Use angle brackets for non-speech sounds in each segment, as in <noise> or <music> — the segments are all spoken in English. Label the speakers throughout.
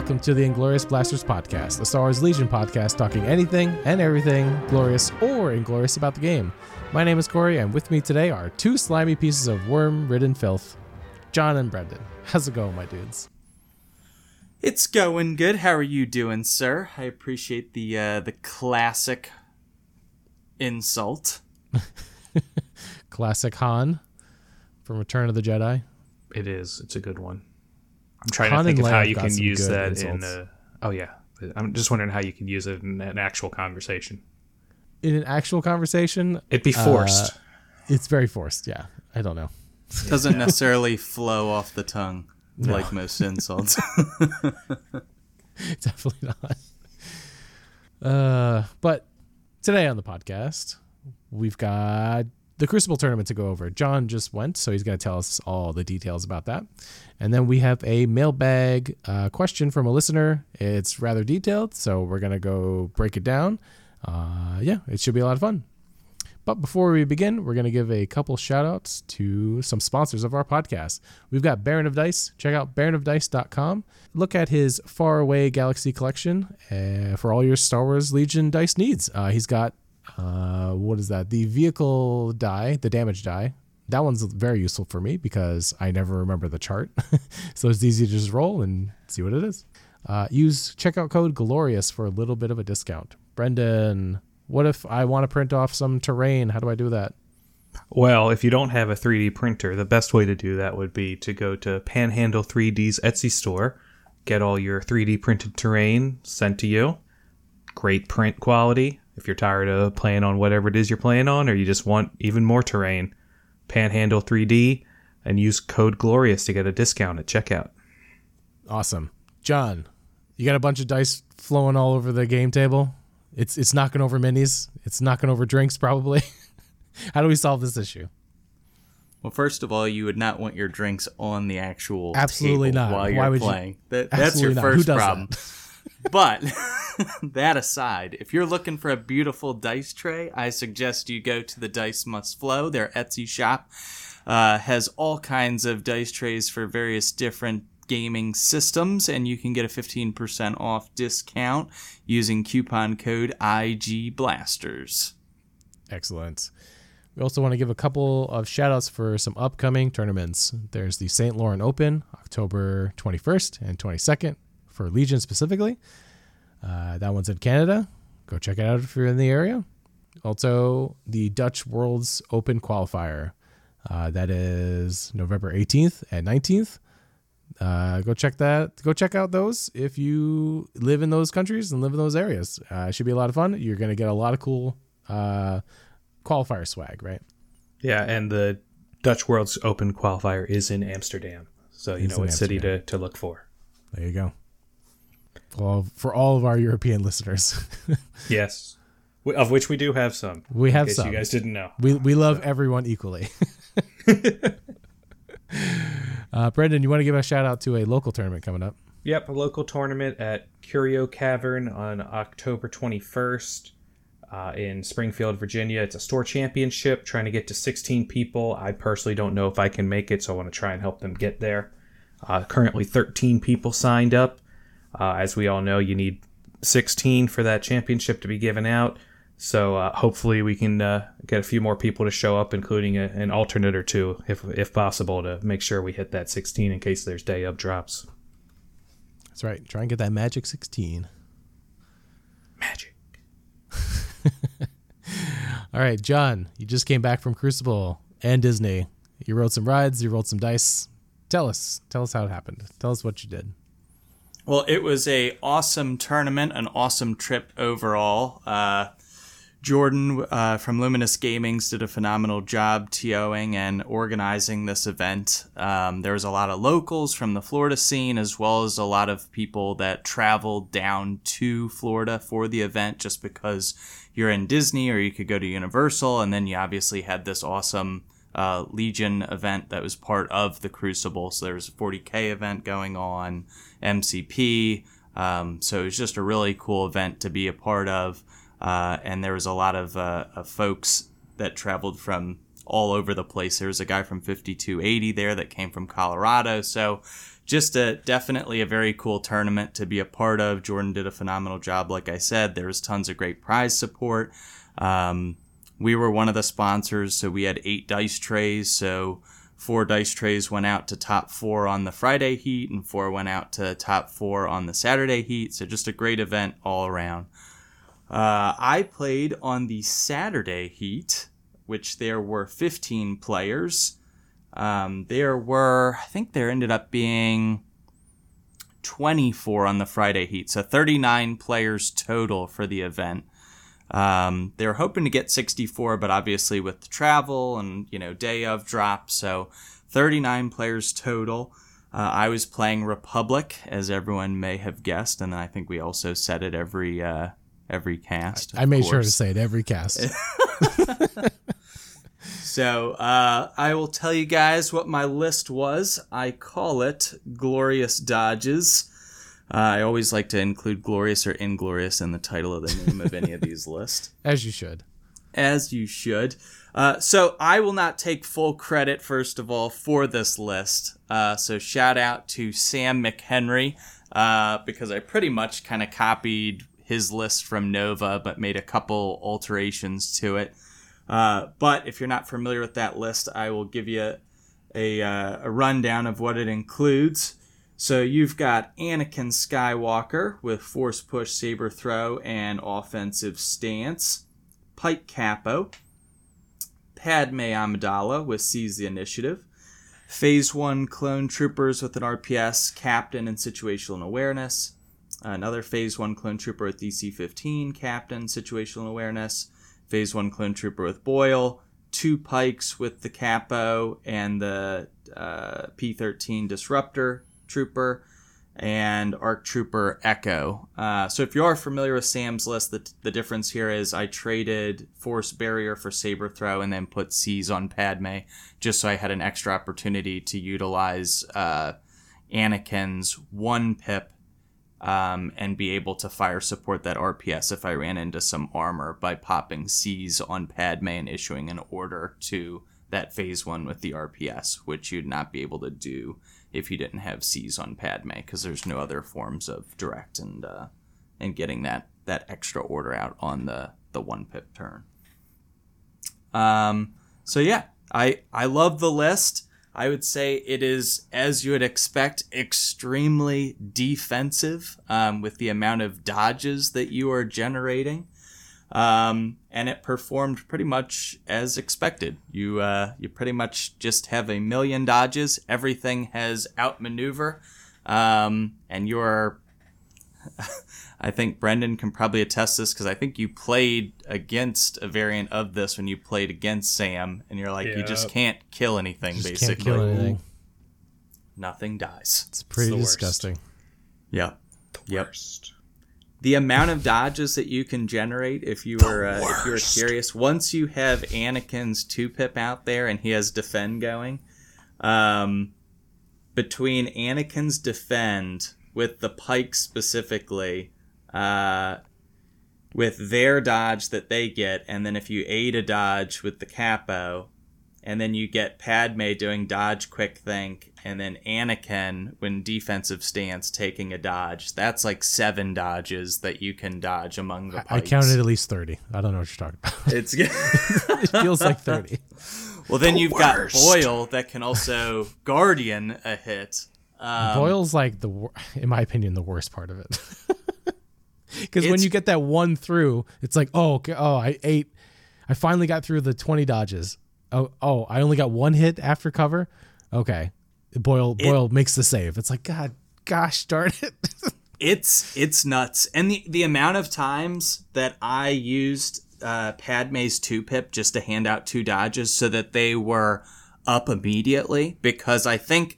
Speaker 1: welcome to the Inglorious Blasters podcast, the Star Wars Legion podcast talking anything and everything glorious or inglorious about the game. My name is Corey, and with me today are two slimy pieces of worm ridden filth, John and Brendan. How's it going, my dudes?
Speaker 2: It's going good. How are you doing, sir? I appreciate the uh, the classic insult. <laughs>
Speaker 1: Classic Han from Return of the Jedi.
Speaker 3: It is. It's a good one. I'm trying
Speaker 1: Han
Speaker 3: to think
Speaker 1: and
Speaker 3: of how you can use that
Speaker 1: insults.
Speaker 3: in. Uh, oh yeah, I'm just wondering how you can use it in an actual conversation.
Speaker 1: In an actual conversation,
Speaker 3: It'd be forced.
Speaker 1: it's very forced. Yeah, I don't know.
Speaker 2: It <laughs> Doesn't necessarily flow off the tongue like most <laughs> insults. <laughs>
Speaker 1: Definitely not. Uh, but today on the podcast, we've got the Crucible tournament to go over. John just went, so he's going to tell us all the details about that. And then we have a mailbag uh, question from a listener. It's rather detailed, so we're going to go break it down. Uh, yeah, it should be a lot of fun. But before we begin, we're going to give a couple shout outs to some sponsors of our podcast. We've got Baron of Dice. Check out baronofdice.com. Look at his Faraway Galaxy collection uh, for all your Star Wars Legion dice needs. Uh, he's got, uh, what is that? The vehicle die, the damage die. That one's very useful for me because I never remember the chart. <laughs> so it's easy to just roll and see what it is. Uh, use checkout code Glorious for a little bit of a discount. Brendan, what if I want to print off some terrain? How do I do that?
Speaker 3: Well, if you don't have a 3D printer, the best way to do that would be to go to Panhandle 3D's Etsy store, get all your 3D printed terrain sent to you. Great print quality. If you're tired of playing on whatever it is you're playing on, or you just want even more terrain, Panhandle 3D and use code Glorious to get a discount at checkout.
Speaker 1: Awesome. John, you got a bunch of dice flowing all over the game table. It's it's knocking over minis. It's knocking over drinks probably. <laughs> How do we solve this issue?
Speaker 2: well, first of all, you would not want your drinks on the actual
Speaker 1: Absolutely
Speaker 2: table
Speaker 1: not.
Speaker 2: while you're
Speaker 1: would you-
Speaker 2: playing. That, that's your
Speaker 1: Absolutely not. Who
Speaker 2: first
Speaker 1: does
Speaker 2: problem. <laughs> but <laughs> that aside, if you're looking for a beautiful dice tray, I suggest you go to the Dice Must Flow. Their Etsy shop uh, has all kinds of dice trays for various different gaming systems, and you can get a 15% off discount using coupon code IG Blasters.
Speaker 1: Excellent. We also want to give a couple of shout outs for some upcoming tournaments. There's the St. Lauren Open, October 21st and 22nd for Legion specifically. Uh, that one's in Canada. Go check it out if you're in the area. Also, the Dutch Worlds Open qualifier. Uh, that is November 18th and 19th. Uh, go check that. Go check out those if you live in those countries and live in those areas. Uh, it should be a lot of fun. You're gonna get a lot of cool uh, qualifier swag, right?
Speaker 3: Yeah, and the Dutch World's Open qualifier is in Amsterdam. So you
Speaker 1: It's
Speaker 3: know what city to, to look for.
Speaker 1: There you go. Well, for all of our European listeners, <laughs>
Speaker 3: Yes. Wh- Of which we do have some.
Speaker 1: we have some.
Speaker 3: you guys didn't know.
Speaker 1: We we love everyone equally. <laughs> <laughs> uh, Brendan, you want to give a shout out to a local tournament coming up?
Speaker 3: Yep, a local tournament at Curio Cavern on October 21st uh, in Springfield, Virginia. It's a store championship, trying to get to 16 people. I personally don't know if I can make it, so I want to try and help them get there. Uh, currently, 13 people signed up. Uh, as we all know, you need 16 for that championship to be given out. So uh, hopefully we can uh, get a few more people to show up, including a, an alternate or two, if if possible, to make sure we hit that 16 in case there's day of drops.
Speaker 1: That's right. Try and get that magic sixteen.
Speaker 3: Magic. <laughs>
Speaker 1: All right, John, you just came back from Crucible and Disney. You rode some rides. You rolled some dice. Tell us. Tell us how it happened. Tell us what you did.
Speaker 2: Well, it was a awesome tournament, an awesome trip overall. Uh, Jordan uh, from Luminous Gamings did a phenomenal job TOing and organizing this event. Um, there was a lot of locals from the Florida scene, as well as a lot of people that traveled down to Florida for the event just because you're in Disney or you could go to Universal. And then you obviously had this awesome uh, Legion event that was part of the Crucible. So there was a 40K event going on, MCP. Um, so it was just a really cool event to be a part of. Uh, and there was a lot of, uh, of folks that traveled from all over the place. There was a guy from 5280 there that came from Colorado. So just a definitely a very cool tournament to be a part of. Jordan did a phenomenal job, like I said. There was tons of great prize support. Um, we were one of the sponsors, so we had eight dice trays. So four dice trays went out to top four on the Friday heat, and four went out to top four on the Saturday heat. So just a great event all around. Uh, I played on the Saturday heat, which there were 15 players. Um, there were, I think there ended up being 24 on the Friday heat, so 39 players total for the event. Um, they were hoping to get 64, but obviously with the travel and you know day of drop, so 39 players total. Uh, I was playing Republic, as everyone may have guessed, and I think we also said it every uh, every cast.
Speaker 1: I made course. sure to say it every cast. <laughs>
Speaker 2: so uh, I will tell you guys what my list was. I call it Glorious Dodges. Uh, I always like to include glorious or inglorious in the title of the name of any of these lists. <laughs>
Speaker 1: As you should.
Speaker 2: As you should. Uh, so I will not take full credit, first of all, for this list. Uh, so shout out to Sam McHenry uh, because I pretty much kind of copied his list from Nova, but made a couple alterations to it. Uh, but if you're not familiar with that list, I will give you a, uh, a rundown of what it includes. So you've got Anakin Skywalker with Force Push, Saber Throw, and Offensive Stance. Pike Capo. Padme Amidala with Seize the Initiative. Phase 1 Clone Troopers with an RPS, Captain, and Situational Awareness. Another Phase 1 Clone Trooper with DC 15, Captain, Situational Awareness. Phase 1 Clone Trooper with Boil. Two Pikes with the Capo and the uh, P 13 Disruptor, Trooper and ARC Trooper Echo. Uh, so if you are familiar with Sam's list, the, the difference here is I traded Force Barrier for Saber Throw and then put Seize on Padme just so I had an extra opportunity to utilize uh, Anakin's one pip um, and be able to fire support that RPS if I ran into some armor by popping Seize on Padme and issuing an order to that phase one with the RPS, which you'd not be able to do if you didn't have Seize on Padme, because there's no other forms of direct and uh, and getting that that extra order out on the the one pip turn. Um, so yeah, I I love the list. I would say it is, as you would expect, extremely defensive um, with the amount of dodges that you are generating um, and it performed pretty much as expected. You uh, you pretty much just have a million dodges. Everything has outmaneuver, um, and you're. <laughs> I think Brendan can probably attest this because I think you played against a variant of this when you played against Sam, and you're like, you just can't kill anything.
Speaker 1: Just
Speaker 2: basically,
Speaker 1: can't kill anything.
Speaker 2: Nothing dies.
Speaker 1: It's pretty it's disgusting.
Speaker 2: Yeah. Yep. Worst the amount of dodges that you can generate if you were uh, if you were curious once you have Anakin's two pip out there and he has defend going um, between Anakin's defend with the pike specifically uh, with their dodge that they get and then if you aid a dodge with the capo and then you get Padme doing dodge quick think and then Anakin when defensive stance taking a dodge. That's like seven dodges that you can dodge among the. Pikes.
Speaker 1: I counted at least thirty. I don't know what you're talking about.
Speaker 2: It's <laughs>
Speaker 1: it feels like thirty.
Speaker 2: Well, then the you've worst. got Boil that can also guardian a hit.
Speaker 1: Um, Boil's like the, in my opinion, the worst part of it. <laughs> Because when you get that one through, it's like, oh, okay, oh, I ate, I finally got through the twenty dodges. Oh, oh, I only got one hit after cover. Okay, Boil it, makes the save. It's like God, gosh darn it. <laughs>
Speaker 2: it's it's nuts, and the the amount of times that I used uh, Padme's two pip just to hand out two dodges so that they were up immediately because I think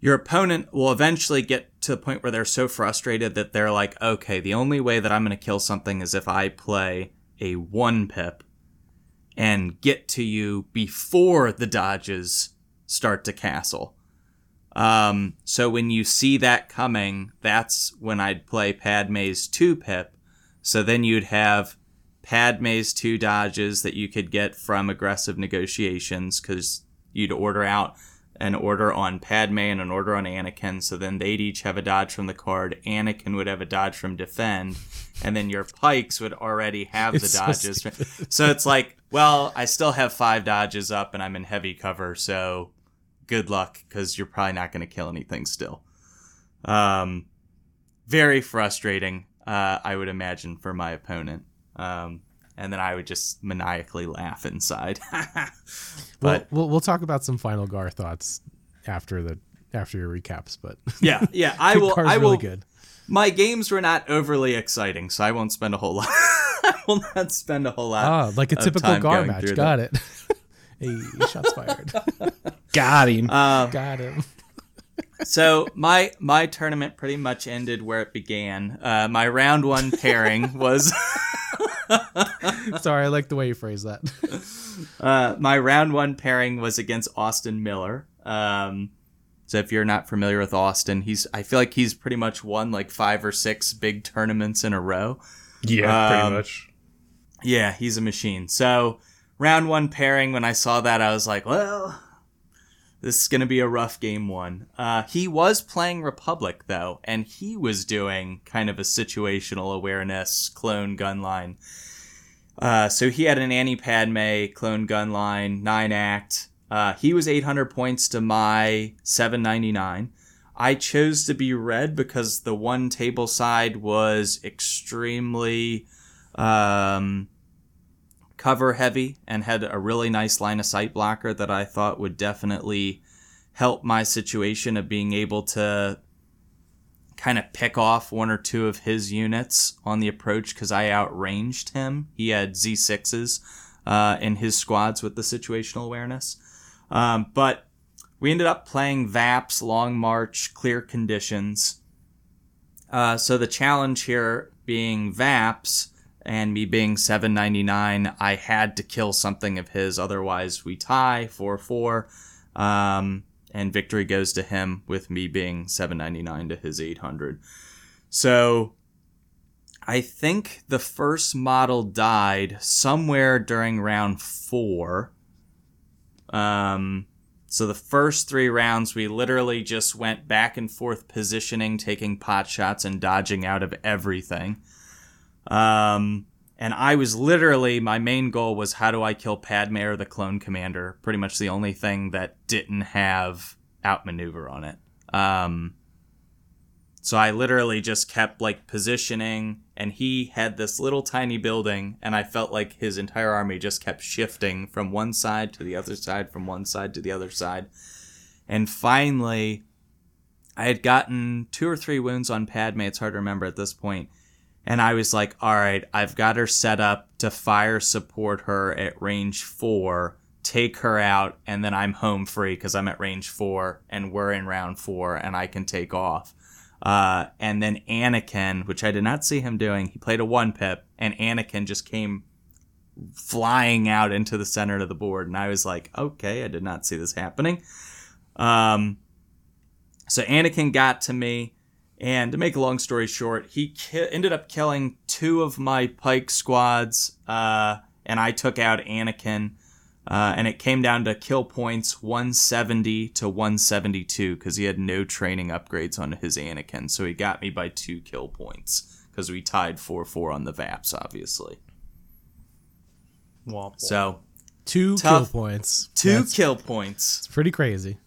Speaker 2: your opponent will eventually get to the point where they're so frustrated that they're like, okay, the only way that I'm going to kill something is if I play a one pip and get to you before the dodges start to castle. Um, so when you see that coming, that's when I'd play Padme's two pip. So then you'd have Padme's two dodges that you could get from aggressive negotiations because you'd order out an order on Padme and an order on Anakin. So then they'd each have a dodge from the card. Anakin would have a dodge from defend, and then your pikes would already have
Speaker 1: It's
Speaker 2: the
Speaker 1: so
Speaker 2: dodges.
Speaker 1: stupid.
Speaker 2: So, it's like, well, I still have five dodges up, and I'm in heavy cover. So good luck, because you're probably not going to kill anything still. Um, very frustrating, uh, I would imagine, for my opponent. Um, and then I would just maniacally laugh inside. <laughs> but
Speaker 1: we'll, we'll we'll talk about some final Gar thoughts after the after your recaps, but <laughs>
Speaker 2: yeah, yeah, I will.
Speaker 1: Gar's
Speaker 2: I will.
Speaker 1: really good.
Speaker 2: My games were not overly exciting, so I won't spend a whole lot. <laughs> I will not spend a whole lot.
Speaker 1: Ah, like a typical Gar match.
Speaker 2: through
Speaker 1: Got it. hey, shots fired.
Speaker 3: Got him.
Speaker 2: Um,
Speaker 1: Got him.
Speaker 2: so my my tournament pretty much ended where it began. Uh, my round one pairing was
Speaker 1: Sorry, I like the way you phrase that. <laughs>
Speaker 2: uh, my round one pairing was against Austin Miller. Um, so if you're not familiar with Austin, he's I feel like he's pretty much won like five or six big tournaments in a row.
Speaker 3: yeah, pretty
Speaker 2: um,
Speaker 3: much.
Speaker 2: Yeah, he's a machine. So round one pairing, when I saw that, I was like, well, this is gonna be a rough game one. Uh, he was playing Republic though, and he was doing kind of a situational awareness clone gun line. Uh, so he had an Annie Padme clone gun line, nine act. Uh, he was 800 points to my 799. I chose to be red because the one table side was extremely um, cover heavy and had a really nice line of sight blocker that I thought would definitely help my situation of being able to kind of pick off one or two of his units on the approach because I outranged him. He had Z6s uh, in his squads with the situational awareness. Um, but we ended up playing VAPS, Long March, Clear Conditions. Uh, so the challenge here being VAPS and me being 799, I had to kill something of his. Otherwise, we tie 4 4. Um, and victory goes to him with me being 799 to his 800. So I think the first model died somewhere during round four. Um, so the first three rounds, we literally just went back and forth positioning, taking pot shots, and dodging out of everything. Um, and I was literally my main goal was how do I kill Padme or the clone commander? Pretty much the only thing that didn't have outmaneuver on it. Um, so I literally just kept like positioning, and he had this little tiny building, and I felt like his entire army just kept shifting from one side to the other side, from one side to the other side. And finally, I had gotten two or three wounds on Padme. It's hard to remember at this point. And I was like, all right, I've got her set up to fire support her at range four, take her out, and then I'm home free because I'm at range four and we're in round four and I can take off. Uh, and then Anakin, which I did not see him doing, he played a one pip, and Anakin just came flying out into the center of the board. And I was like, okay, I did not see this happening. Um, so Anakin got to me, and to make a long story short, he ki- ended up killing two of my Pike squads, uh, and I took out Anakin. Uh, and it came down to kill points 170 to 172 because he had no training upgrades on his Anakin. So he got me by two kill points because we tied 4 4 on the VAPs, obviously. So
Speaker 1: Two
Speaker 2: Tough.
Speaker 1: kill points.
Speaker 2: two
Speaker 1: That's
Speaker 2: kill points.
Speaker 1: It's pretty crazy.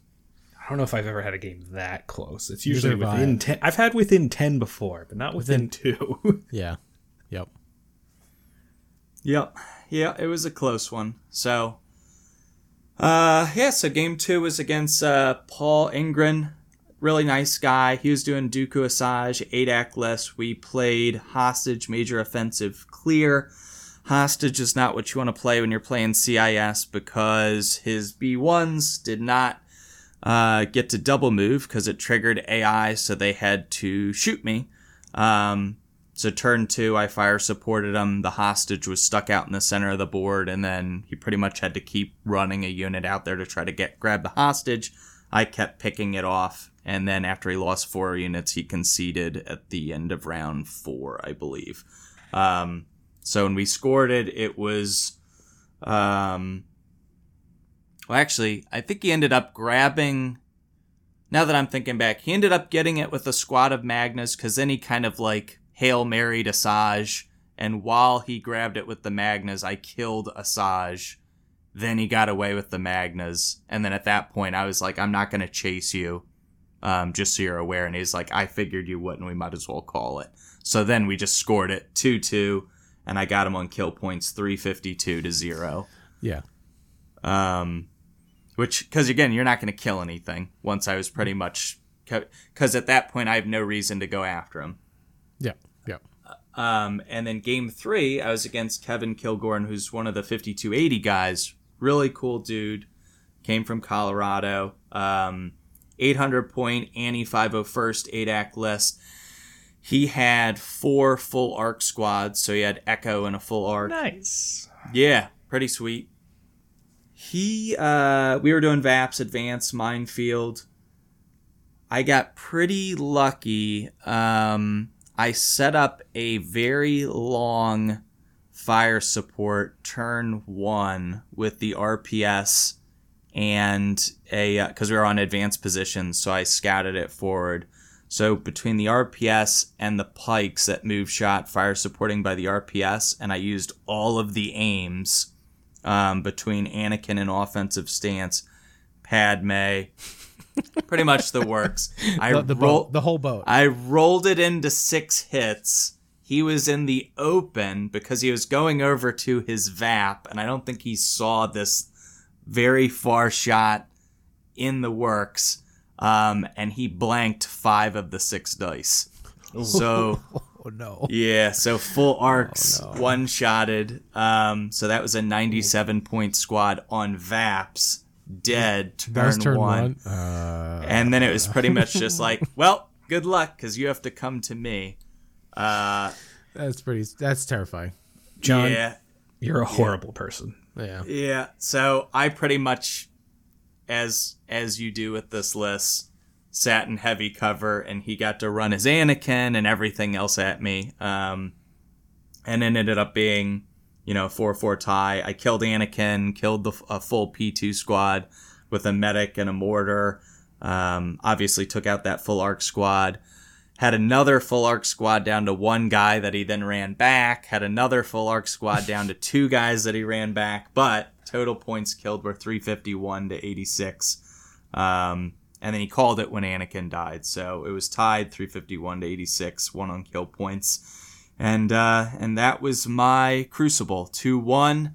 Speaker 3: I don't know if I've ever had a game that close. It's usually
Speaker 1: have
Speaker 3: within ten. I've had within ten before, but not within, two. <laughs>
Speaker 1: Yeah. Yep.
Speaker 2: Yep. Yeah, it was a close one. So, uh, yeah, so game two was against uh, Paul Ingren. Really nice guy. He was doing Dooku Asajj, 8 act list. We played Hostage, Major Offensive, Clear. Hostage is not what you want to play when you're playing CIS because his B1s did not uh, get to double move because it triggered AI, so they had to shoot me. Um, so turn two, I fire supported him. The hostage was stuck out in the center of the board, and then he pretty much had to keep running a unit out there to try to get grab the hostage. I kept picking it off, and then after he lost four units, he conceded at the end of round four, I believe. Um, so when we scored it, it was um, Well, actually, I think he ended up grabbing. Now that I'm thinking back, he ended up getting it with a squad of Magnas because then he kind of like Hail Mary Asajj. And while he grabbed it with the Magnas, I killed Asajj. Then he got away with the Magnas. And then at that point, I was like, I'm not going to chase you, um, just so you're aware. And he's like, I figured you wouldn't. We might as well call it. So then we just scored it 2 2. And I got him on kill points 352 to 0.
Speaker 1: Yeah.
Speaker 2: Um, which, because again, you're not going to kill anything once I was pretty much. Because at that point, I have no reason to go after him.
Speaker 1: Yeah. Yeah.
Speaker 2: Um, and then game three, I was against Kevin Kilgorn, who's one of the 5280 guys. Really cool dude. Came from Colorado. Um, 800 point Annie 501st 8 act list. He had four full arc squads, so he had Echo and a full arc.
Speaker 3: Nice.
Speaker 2: Yeah, pretty sweet. He, uh, we were doing VAPS Advanced Minefield. I got pretty lucky. Um, I set up a very long fire support turn one with the RPS and a because uh, we were on advanced positions, so I scouted it forward. So between the RPS and the pikes that move shot fire supporting by the RPS, and I used all of the aims um, between Anakin and offensive stance, Padme, pretty much the works. <laughs>
Speaker 1: I the, the, boat, the whole boat.
Speaker 2: I rolled it into six hits. He was in the open because he was going over to his VAP, and I don't think he saw this very far shot in the works. Um, and he blanked five of the six dice. So, <laughs>
Speaker 1: no,
Speaker 2: yeah, so full <laughs> arcs, oh, no. one shotted. Um, so that was a 97 point squad on VAPS dead turn, turn one. one. Uh, and then it was pretty much just like, <laughs> well, good luck because you have to come to me. Uh,
Speaker 1: that's pretty. That's terrifying.
Speaker 3: John, yeah, you're a horrible yeah. person.
Speaker 1: Yeah.
Speaker 2: Yeah. So I pretty much, as as you do with this list, sat in heavy cover, and he got to run his Anakin and everything else at me. Um, and it ended up being you know, 4 4 tie. I killed Anakin, killed the a full P2 squad with a medic and a mortar. Um, obviously, took out that full arc squad. Had another full arc squad down to one guy that he then ran back. Had another full arc squad down to two guys that he ran back. But total points killed were 351 to 86. Um, and then he called it when Anakin died. So it was tied 351 to 86, one on kill points and uh, and that was my Crucible two one,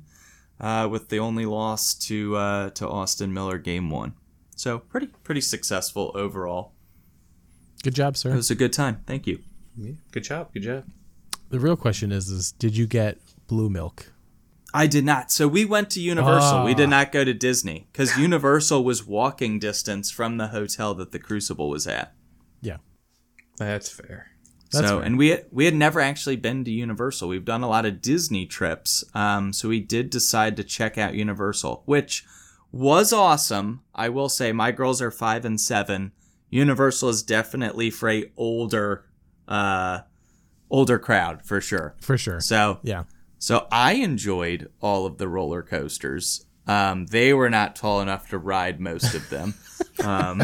Speaker 2: uh, with the only loss to uh, to Austin Miller game one. So pretty pretty successful overall.
Speaker 1: Good job, sir.
Speaker 2: It was a good time. Thank you.
Speaker 3: Yeah, good job. Good job.
Speaker 1: The real question is: Is did you get blue milk?
Speaker 2: I did not. So we went to Universal. We did ah. not go to Disney because Universal was walking distance from the hotel that the Crucible was at.
Speaker 1: Yeah,
Speaker 3: that's fair.
Speaker 2: That's so, and we had, we had never actually been to Universal. We've done a lot of Disney trips, um, so we did decide to check out Universal, which was awesome. I will say, my girls are five and seven. Universal is definitely for a older, uh, older crowd for sure.
Speaker 1: For sure.
Speaker 2: So
Speaker 1: yeah.
Speaker 2: So I enjoyed all of the roller coasters. Um, they were not tall enough to ride most of them. <laughs> Um,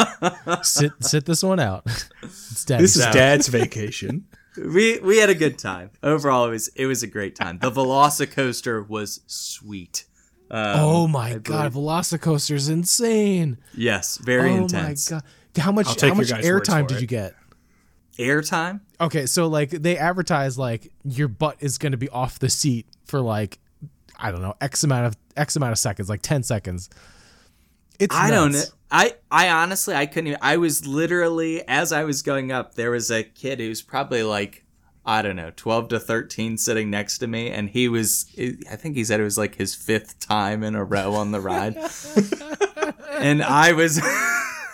Speaker 2: <laughs>
Speaker 1: sit sit this one out. <laughs>
Speaker 3: This is Dad's vacation.
Speaker 2: we we had a good time. Overall, it was it was a great time. The Velocicoaster was sweet.
Speaker 1: Um, oh my god, Velocicoaster is insane.
Speaker 2: Yes, very oh intense. Oh my
Speaker 1: god, how much how much airtime did you get?
Speaker 2: Airtime?
Speaker 1: Okay, so like they advertise like your butt is going to be off the seat for like I don't know x amount of x amount of seconds, like ten seconds.
Speaker 2: It's I nuts. don't know. I I honestly I couldn't even. I was literally as I was going up, there was a kid who's probably like I don't know, 12 to 13 sitting next to me. And he was, I think he said it was like his fifth time in a row on the ride. <laughs> and I was,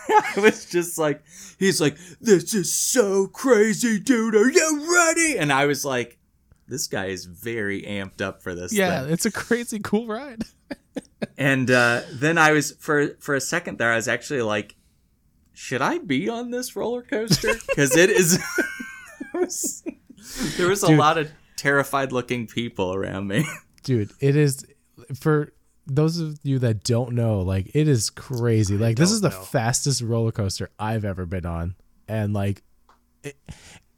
Speaker 2: <laughs> I was just like, he's like, this is so crazy, dude. Are you ready? And I was like, this guy is very amped up for this.
Speaker 1: Yeah,
Speaker 2: thing.
Speaker 1: it's a crazy cool ride <laughs>
Speaker 2: and uh, then I was for for a second there, I was actually like, should I be on this roller coaster? <laughs> Because it is. there was a Dude. lot of terrified looking people around me.
Speaker 1: Dude, it is for those of you that don't know, like it is crazy. Like this is the
Speaker 3: know.
Speaker 1: fastest roller coaster I've ever been on, and like it,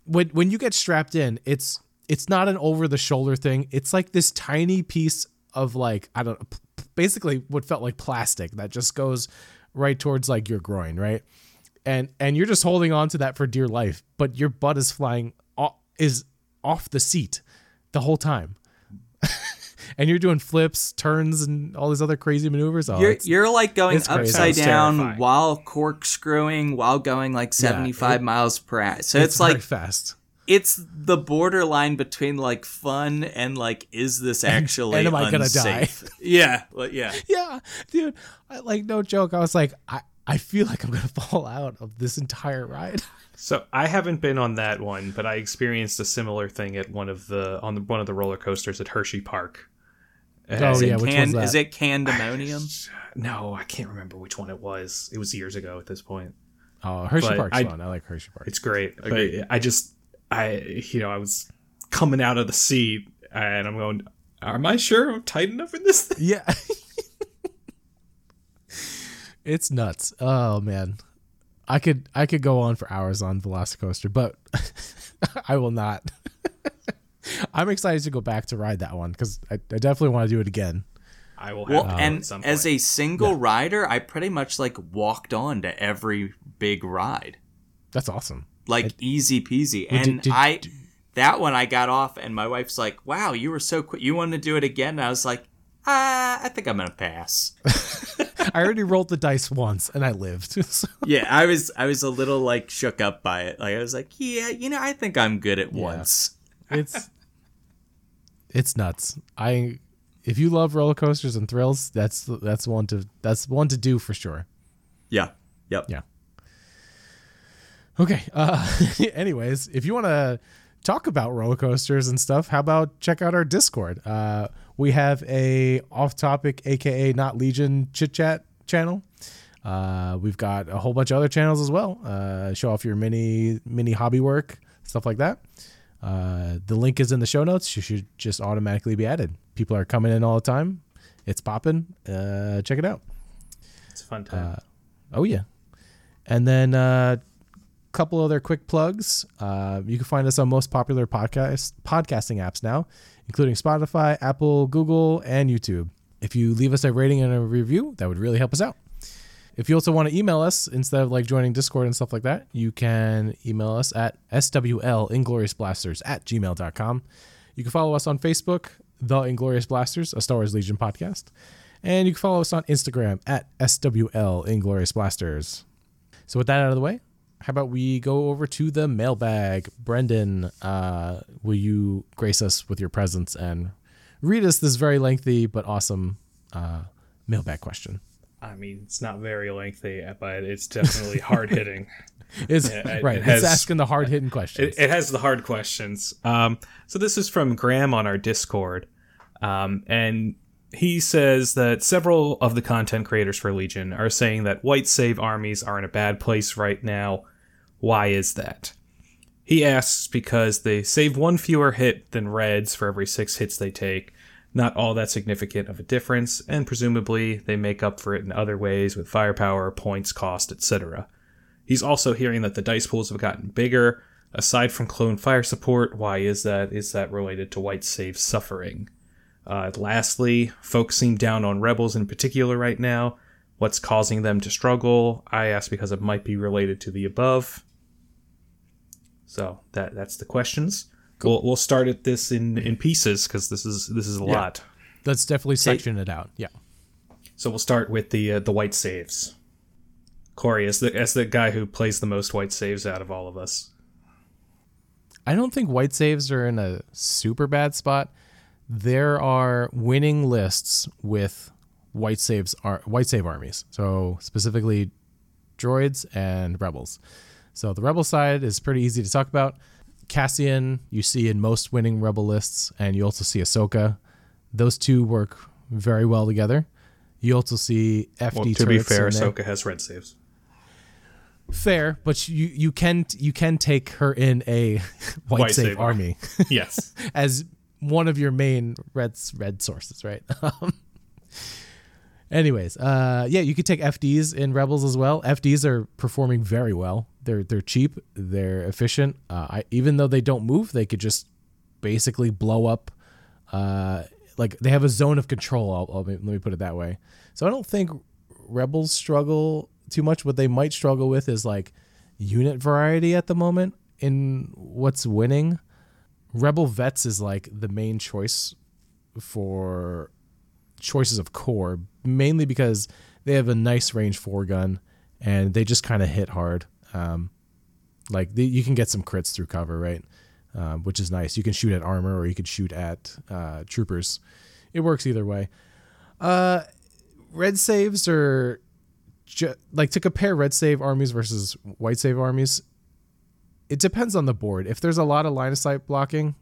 Speaker 1: when when you get strapped in, it's it's not an over the shoulder thing. It's like this tiny piece of like I don't basically what felt like plastic that just goes right towards like your groin, right? And and you're just holding on to that for dear life, but your butt is flying off, is off the seat the whole time. <laughs> and you're doing flips, turns, and all these other crazy maneuvers. Oh,
Speaker 2: You're you're like going upside down
Speaker 3: terrifying.
Speaker 2: while corkscrewing while going like 75
Speaker 1: it-
Speaker 2: miles per hour. So
Speaker 1: it's,
Speaker 2: it's, like
Speaker 1: fast.
Speaker 2: it's the borderline between like fun and like is this <laughs> actually
Speaker 1: and am I gonna
Speaker 2: unsafe? <laughs> yeah, well, yeah. <laughs>
Speaker 1: Yeah, dude. I, like no joke. I was like, I I feel like I'm gonna fall out of this entire ride.
Speaker 3: So I haven't been on that one, but I experienced a similar thing at one of the on the, one of the roller coasters at Hershey Park.
Speaker 1: Oh,
Speaker 2: Is
Speaker 1: yeah,
Speaker 2: it
Speaker 1: which
Speaker 2: can,
Speaker 1: one's that?
Speaker 2: Is it Candymonium? <sighs>
Speaker 3: No, I can't remember which one it was. It was years ago at this point.
Speaker 1: Oh, Hershey
Speaker 3: But
Speaker 1: Park's
Speaker 3: I-
Speaker 1: fun. I like Hershey Park.
Speaker 3: It's great,
Speaker 2: Agreed.
Speaker 3: but I just I you know I was coming out of the seat and I'm going. Am I sure I'm tight enough in this thing?
Speaker 1: Yeah. <laughs> it's nuts. Oh man. I could I could go on for hours on Velocicoaster, but <laughs> I will not. <laughs> <laughs> I'm excited to go back to ride that one because I, I definitely want to do it again.
Speaker 3: I will
Speaker 2: Well,
Speaker 3: to
Speaker 2: and
Speaker 3: at some
Speaker 2: as
Speaker 3: point.
Speaker 2: a single rider, I pretty much like walked on to every big ride.
Speaker 1: That's awesome.
Speaker 2: like easy peasy.
Speaker 1: Well,
Speaker 2: And
Speaker 1: did- did-
Speaker 2: I that one I got off, and my wife's like, "Wow, you were so quick. You want to do it again?" And I was like, "Ah, I think I'm gonna pass." <laughs>
Speaker 1: I already rolled the dice once and I lived. <laughs> So-
Speaker 2: yeah, I was I was a little like shook up by it. Like I was like, "Yeah, you know, I think I'm good at
Speaker 1: Yeah.
Speaker 2: once."
Speaker 1: it's it's nuts. I if you love roller coasters and thrills, that's that's one to that's one to do for sure.
Speaker 2: Yeah. Yep.
Speaker 1: Yeah. Okay. Uh, <laughs> anyways, if you want to talk about roller coasters and stuff, how about check out our Discord? Uh, we have a off-topic, aka not Legion chit chat channel. Uh, we've got a whole bunch of other channels as well. Uh, show off your mini mini hobby work, stuff like that. Uh, the link is in the show notes. You should just automatically be added. People are coming in all the time. It's popping. Uh, check it out.
Speaker 3: it's a fun time.
Speaker 1: Oh yeah. And then a uh, couple other quick plugs. Uh, you can find us on most popular podcast podcasting apps now, including Spotify, Apple, Google, and YouTube. If you leave us a rating and a review, that would really help us out. If you also want to email us instead of like joining Discord and stuff like that, you can email us at swlingloriouswl at gmail.com. You can follow us on Facebook, The Inglorious Blasters, a Star Wars Legion podcast. And you can follow us on Instagram at SWL Inglorious Blasters. So with that out of the way, how about we go over to the mailbag? Brendan, uh, will you grace us with your presence and read us this very lengthy but awesome uh, mailbag question?
Speaker 3: I mean, it's not very lengthy, but it's definitely hard hitting.
Speaker 1: Is <laughs>
Speaker 3: it-
Speaker 1: right.
Speaker 3: it has-
Speaker 1: it's asking the hard hitting questions.
Speaker 3: It, it has the hard questions. Um, so this is from Graham on our Discord, um, and he says that several of the content creators for Legion are saying that white save armies are in a bad place right now. Why is that? He asks because they save one fewer hit than reds for every six hits they take. Not all that significant of a difference, and presumably they make up for it in other ways with firepower, points, cost, etc. He's also hearing that the dice pools have gotten bigger. Aside from clone fire support, why is that? Is that related to white save suffering? Uh, lastly, folks seem down on rebels in particular right now. What's causing them to struggle? I ask because it might be related to the above. So that that's the questions. We'll we'll start at this in in pieces because this is this is a
Speaker 1: Yeah.
Speaker 3: lot.
Speaker 1: Let's definitely section it out. Yeah.
Speaker 3: So we'll start with the uh, the white saves. Corey, as the as the guy who plays the most white saves out of all of us.
Speaker 1: I don't think white saves are in a super bad spot. There are winning lists with white saves are white save armies. So specifically droids and rebels. So the rebel side is pretty easy to talk about. Cassian you see in most winning rebel lists, and you also see Ahsoka. Those two work very well together. You also see FD
Speaker 3: Well, to be fair. Ahsoka has red saves.
Speaker 1: Fair, but you you can you can take her in a <laughs> white,
Speaker 3: White
Speaker 1: save,
Speaker 3: save
Speaker 1: army <laughs>
Speaker 3: Yes. <laughs>
Speaker 1: as one of your main red red sources, right? Um, Anyways, uh, yeah, you could take FDs in Rebels as well. FDs are performing very well. They're they're cheap. They're efficient. Uh, I, even though they don't move, they could just basically blow up. Uh, like they have a zone of control. I'll, I'll, let me put it that way. So I don't think Rebels struggle too much. What they might struggle with is like unit variety at the moment in what's winning. Rebel Vets is like the main choice for choices of core, mainly because they have a nice range four gun and they just kind of hit hard. Um, like the, you can get some crits through cover, right? Um, which is nice. You can shoot at armor or you could shoot at uh, troopers. It works either way. Uh, red saves are ju- like to compare red save armies versus white save armies. It depends on the board. If there's a lot of line of sight blocking,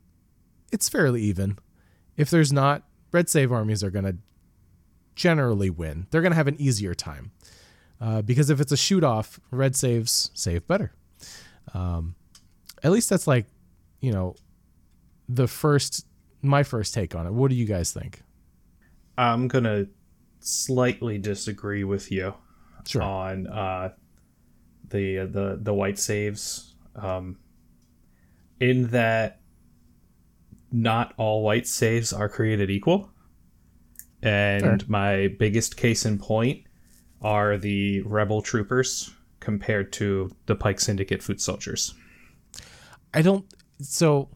Speaker 1: it's fairly even. If there's not, red save armies are going to generally win. They're going to have an easier time. Uh, because if it's a shoot off, red saves save better. Um, at least that's like, you know, the first, my first take on it. What do you guys think?
Speaker 3: I'm going to slightly disagree with you
Speaker 1: Sure.
Speaker 3: on uh, the the the white saves. Um, in that, not all white saves are created equal, and
Speaker 1: Fair.
Speaker 3: my biggest case in point are the rebel troopers compared to the Pike Syndicate foot soldiers.
Speaker 1: I don't. So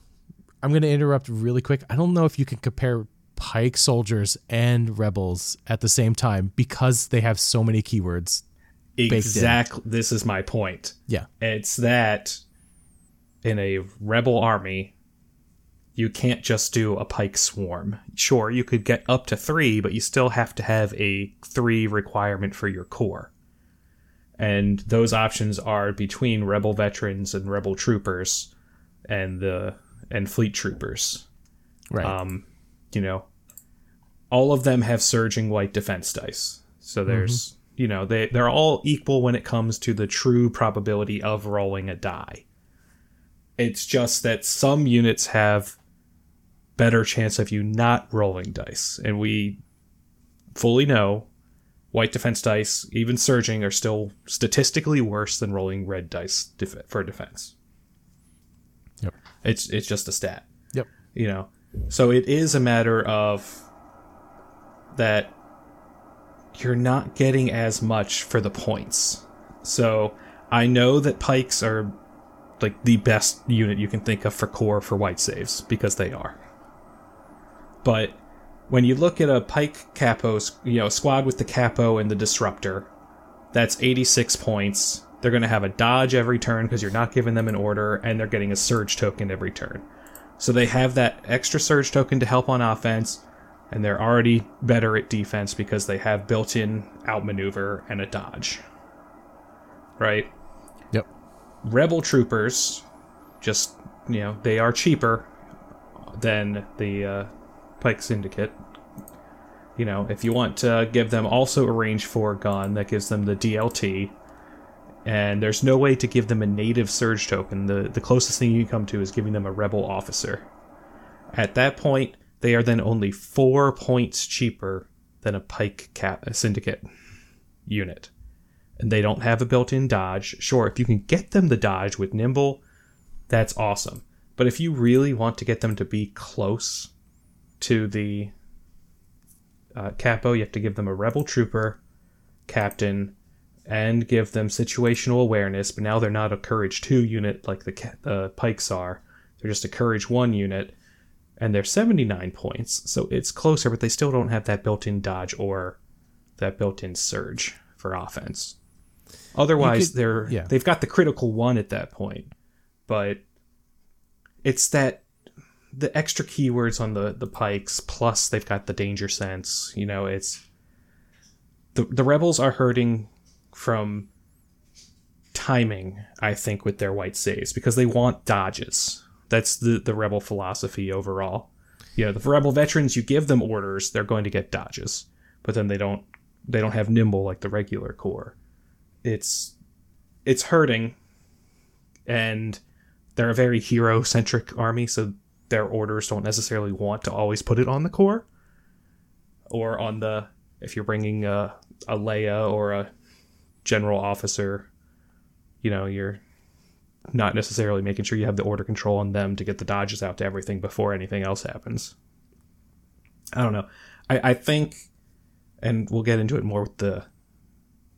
Speaker 1: I'm going to interrupt really quick. I don't know if you can compare Pike soldiers and rebels at the same time because they have so many keywords.
Speaker 3: Exactly. This is my point.
Speaker 1: Yeah.
Speaker 3: It's that in a rebel army, you can't just do a pike swarm. Sure, you could get up to three, but you still have to have a three requirement for your core. And those options are between rebel veterans and rebel troopers and the and fleet troopers.
Speaker 1: Right.
Speaker 3: Um, you know, all of them have surging white defense dice. So there's, you know, they they're all equal when it comes to the true probability of rolling a die. It's just that some units have better chance of you not rolling dice, and we fully know white defense dice, even surging, are still statistically worse than rolling red dice def- for defense.
Speaker 1: Yep.
Speaker 3: It's it's just a stat
Speaker 1: yep.
Speaker 3: you know so it is a matter of that you're not getting as much for the points so i know that pikes are like the best unit you can think of for core for white saves because they are but when you look at a pike capo you know squad with the capo and the disruptor that's 86 points they're going to have a dodge every turn because you're not giving them an order and they're getting a surge token every turn so they have that extra surge token to help on offense, and they're already better at defense because they have built in outmaneuver and a dodge. Right?
Speaker 1: Yep.
Speaker 3: Rebel troopers, just, you know, they are cheaper than the uh, Pike Syndicate. You know, if you want to give them also a range 4 gun that gives them the DLT, and there's no way to give them a native surge token. The the closest thing you can come to is giving them a rebel officer. At that point, they are then only four points cheaper than a pike cap a syndicate unit. And they don't have a built-in dodge. Sure, if you can get them the dodge with nimble, that's awesome. But if you really want to get them to be close to the uh, capo, you have to give them a rebel trooper, captain, and give them situational awareness, but now they're not a courage 2 unit like the uh, pikes are. They're just a courage 1 unit, and they're 79 points, so it's closer, but they still don't have that built in dodge or that built in surge for offense. Otherwise,
Speaker 1: could-
Speaker 3: they're
Speaker 1: yeah.
Speaker 3: they've got the critical one at that point, but it's that the extra keywords on the the pikes plus they've got the danger sense. You know, it's the the rebels are hurting from timing, I think, with their white saves because they want dodges. That's the the rebel philosophy overall. You know, the rebel veterans, you give them orders, they're going to get dodges, but then they don't they don't have nimble like the regular core. It's it's hurting, and they're a very hero centric army, so their orders don't necessarily want to always put it on the core or on the if you're bringing a, a Leia or a general officer, you know, you're not necessarily making sure you have the order control on them to get the dodges out to everything before anything else happens. I don't know. I, I think, and we'll get into it more with the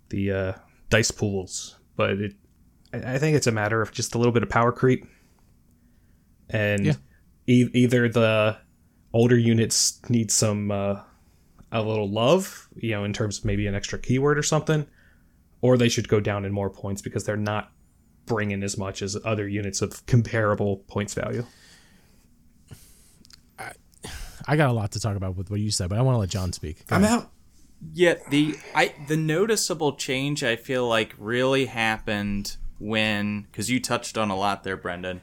Speaker 3: the uh, dice pools, but it I, think it's a matter of just a little bit of power creep, and
Speaker 1: Yeah.
Speaker 3: E- either the older units need some uh, a little love, you know, in terms of maybe an extra keyword or something, or they should go down in more points because they're not bringing as much as other units of comparable points value.
Speaker 1: I got a lot to talk about with what you said, but I want to let John speak. Go
Speaker 3: I'm
Speaker 1: ahead.
Speaker 3: out.
Speaker 2: Yeah, the I the noticeable change I feel like really happened when because you touched on a lot there, Brendan.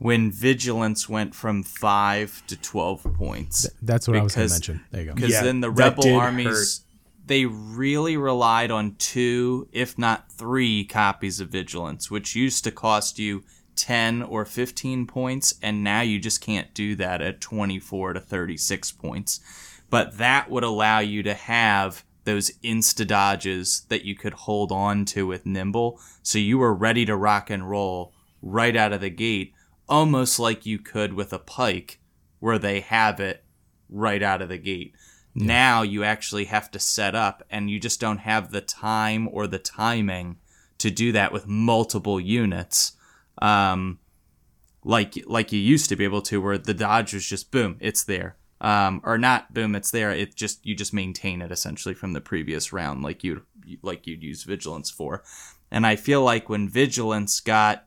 Speaker 2: When vigilance went from five to twelve points,
Speaker 1: That's what I was going to mention. There you go.
Speaker 2: because
Speaker 3: Yeah,
Speaker 2: then the rebel
Speaker 3: did
Speaker 2: armies they really relied on two, if not three, copies of vigilance, which used to cost you 10 or 15 points, and now you just can't do that at 24 to 36 points. But that would allow you to have those insta dodges that you could hold on to with nimble, so you were ready to rock and roll right out of the gate, almost like you could with a Pyke, where they have it right out of the gate. Now you actually have to set up, and you just don't have the time or the timing to do that with multiple units, um, like like you used to be able to, where the dodge was just boom, it's there, um, or not boom, it's there. It just you just maintain it essentially from the previous round, like you like you'd use vigilance for. And I feel like when vigilance got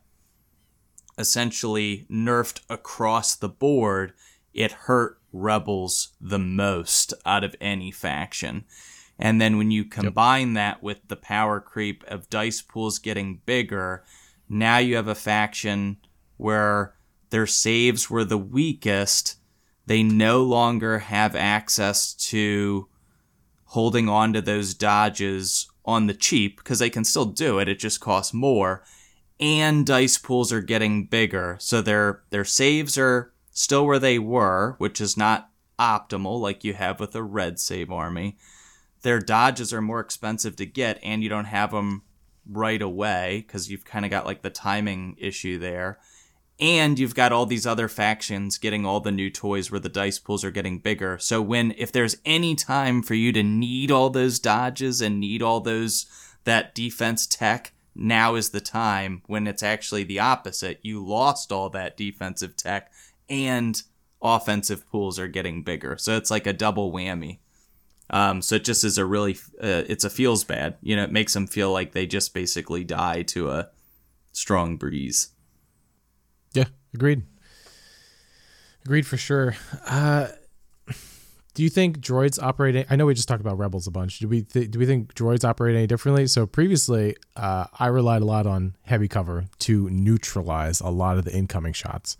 Speaker 2: essentially nerfed across the board, it hurt rebels the most out of any faction. And then when you combine that with the power creep of dice pools getting bigger, now you have a faction where their saves were the weakest. They no longer have access to holding on to those dodges on the cheap because they can still do it. It just costs more. And dice pools are getting bigger. So their their saves are still where they were, which is not optimal like you have with a red save army. Their dodges are more expensive to get and you don't have them right away because you've kind of got like the timing issue there. And you've got all these other factions getting all the new toys where the dice pools are getting bigger. So when if there's any time for you to need all those dodges and need all those that defense tech, now is the time when it's actually the opposite. You lost all that defensive tech and offensive pools are getting bigger. So it's like a double whammy. Um, so it just is a really, uh, it's a feels bad. You know, it makes them feel like they just basically die to a strong breeze.
Speaker 1: Yeah, agreed. Agreed for sure. Uh, do you think droids operate? I know we just talked about rebels a bunch. Do we th- do we think droids operate any differently? So previously, uh, I relied a lot on heavy cover to neutralize a lot of the incoming shots,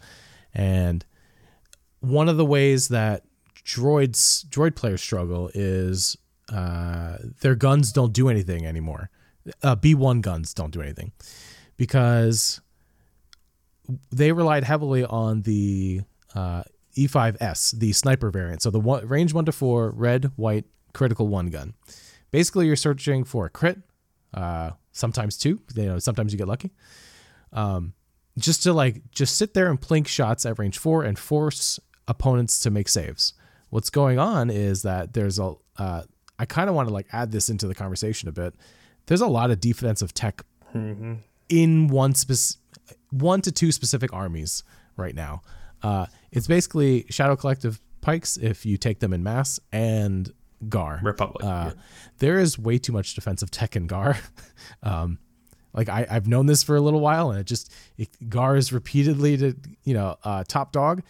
Speaker 1: and one of the ways that droids droid players struggle is uh, their guns don't do anything anymore. Uh, B one guns don't do anything because they relied heavily on the uh, E5S, the sniper variant. So the one, range one to four, red, white, critical one gun. Basically, you're searching for a crit, uh, sometimes two. You know, sometimes you get lucky. Um, just to like just sit there and plink shots at range four and force opponents to make saves. What's going on is that there's a. Uh, I kind of want to like add this into the conversation a bit. There's a lot of defensive tech in one spec- one to two specific armies right now. Uh, it's basically Shadow Collective Pykes if you take them in mass and Gar.
Speaker 3: Republic.
Speaker 1: Uh, There is way too much defensive tech in Gar. <laughs> um, like I, I've known this for a little while, and it just it, Gar is repeatedly to you know uh, top dog.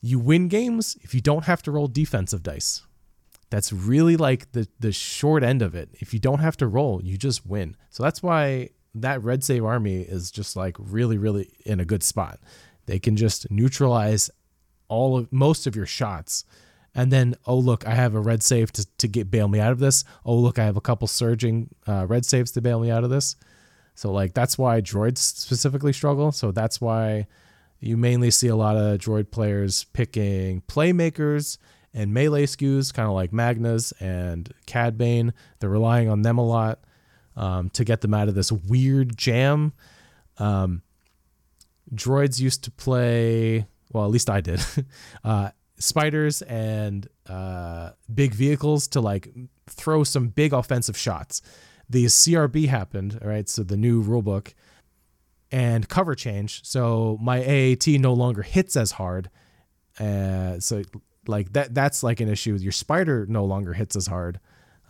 Speaker 1: You win games if you don't have to roll defensive dice. That's really like the the short end of it. If you don't have to roll, you just win. So that's why that red save army is just like really really in a good spot. They can just neutralize all of most of your shots and then oh look i have a red save to, to get bail me out of this oh look i have a couple surging uh, red saves to bail me out of this so like that's why droids specifically struggle so that's why you mainly see a lot of droid players picking playmakers and melee skews, kind of like Magnas and Cad Bane. They're relying on them a lot um, to get them out of this weird jam. Um, droids used to play, well, at least I did, <laughs> uh, spiders and uh, big vehicles to like throw some big offensive shots. The CRB happened, all right, so the new rulebook and cover change. So my AAT no longer hits as hard. Uh, so like that that's like an issue. Your spider no longer hits as hard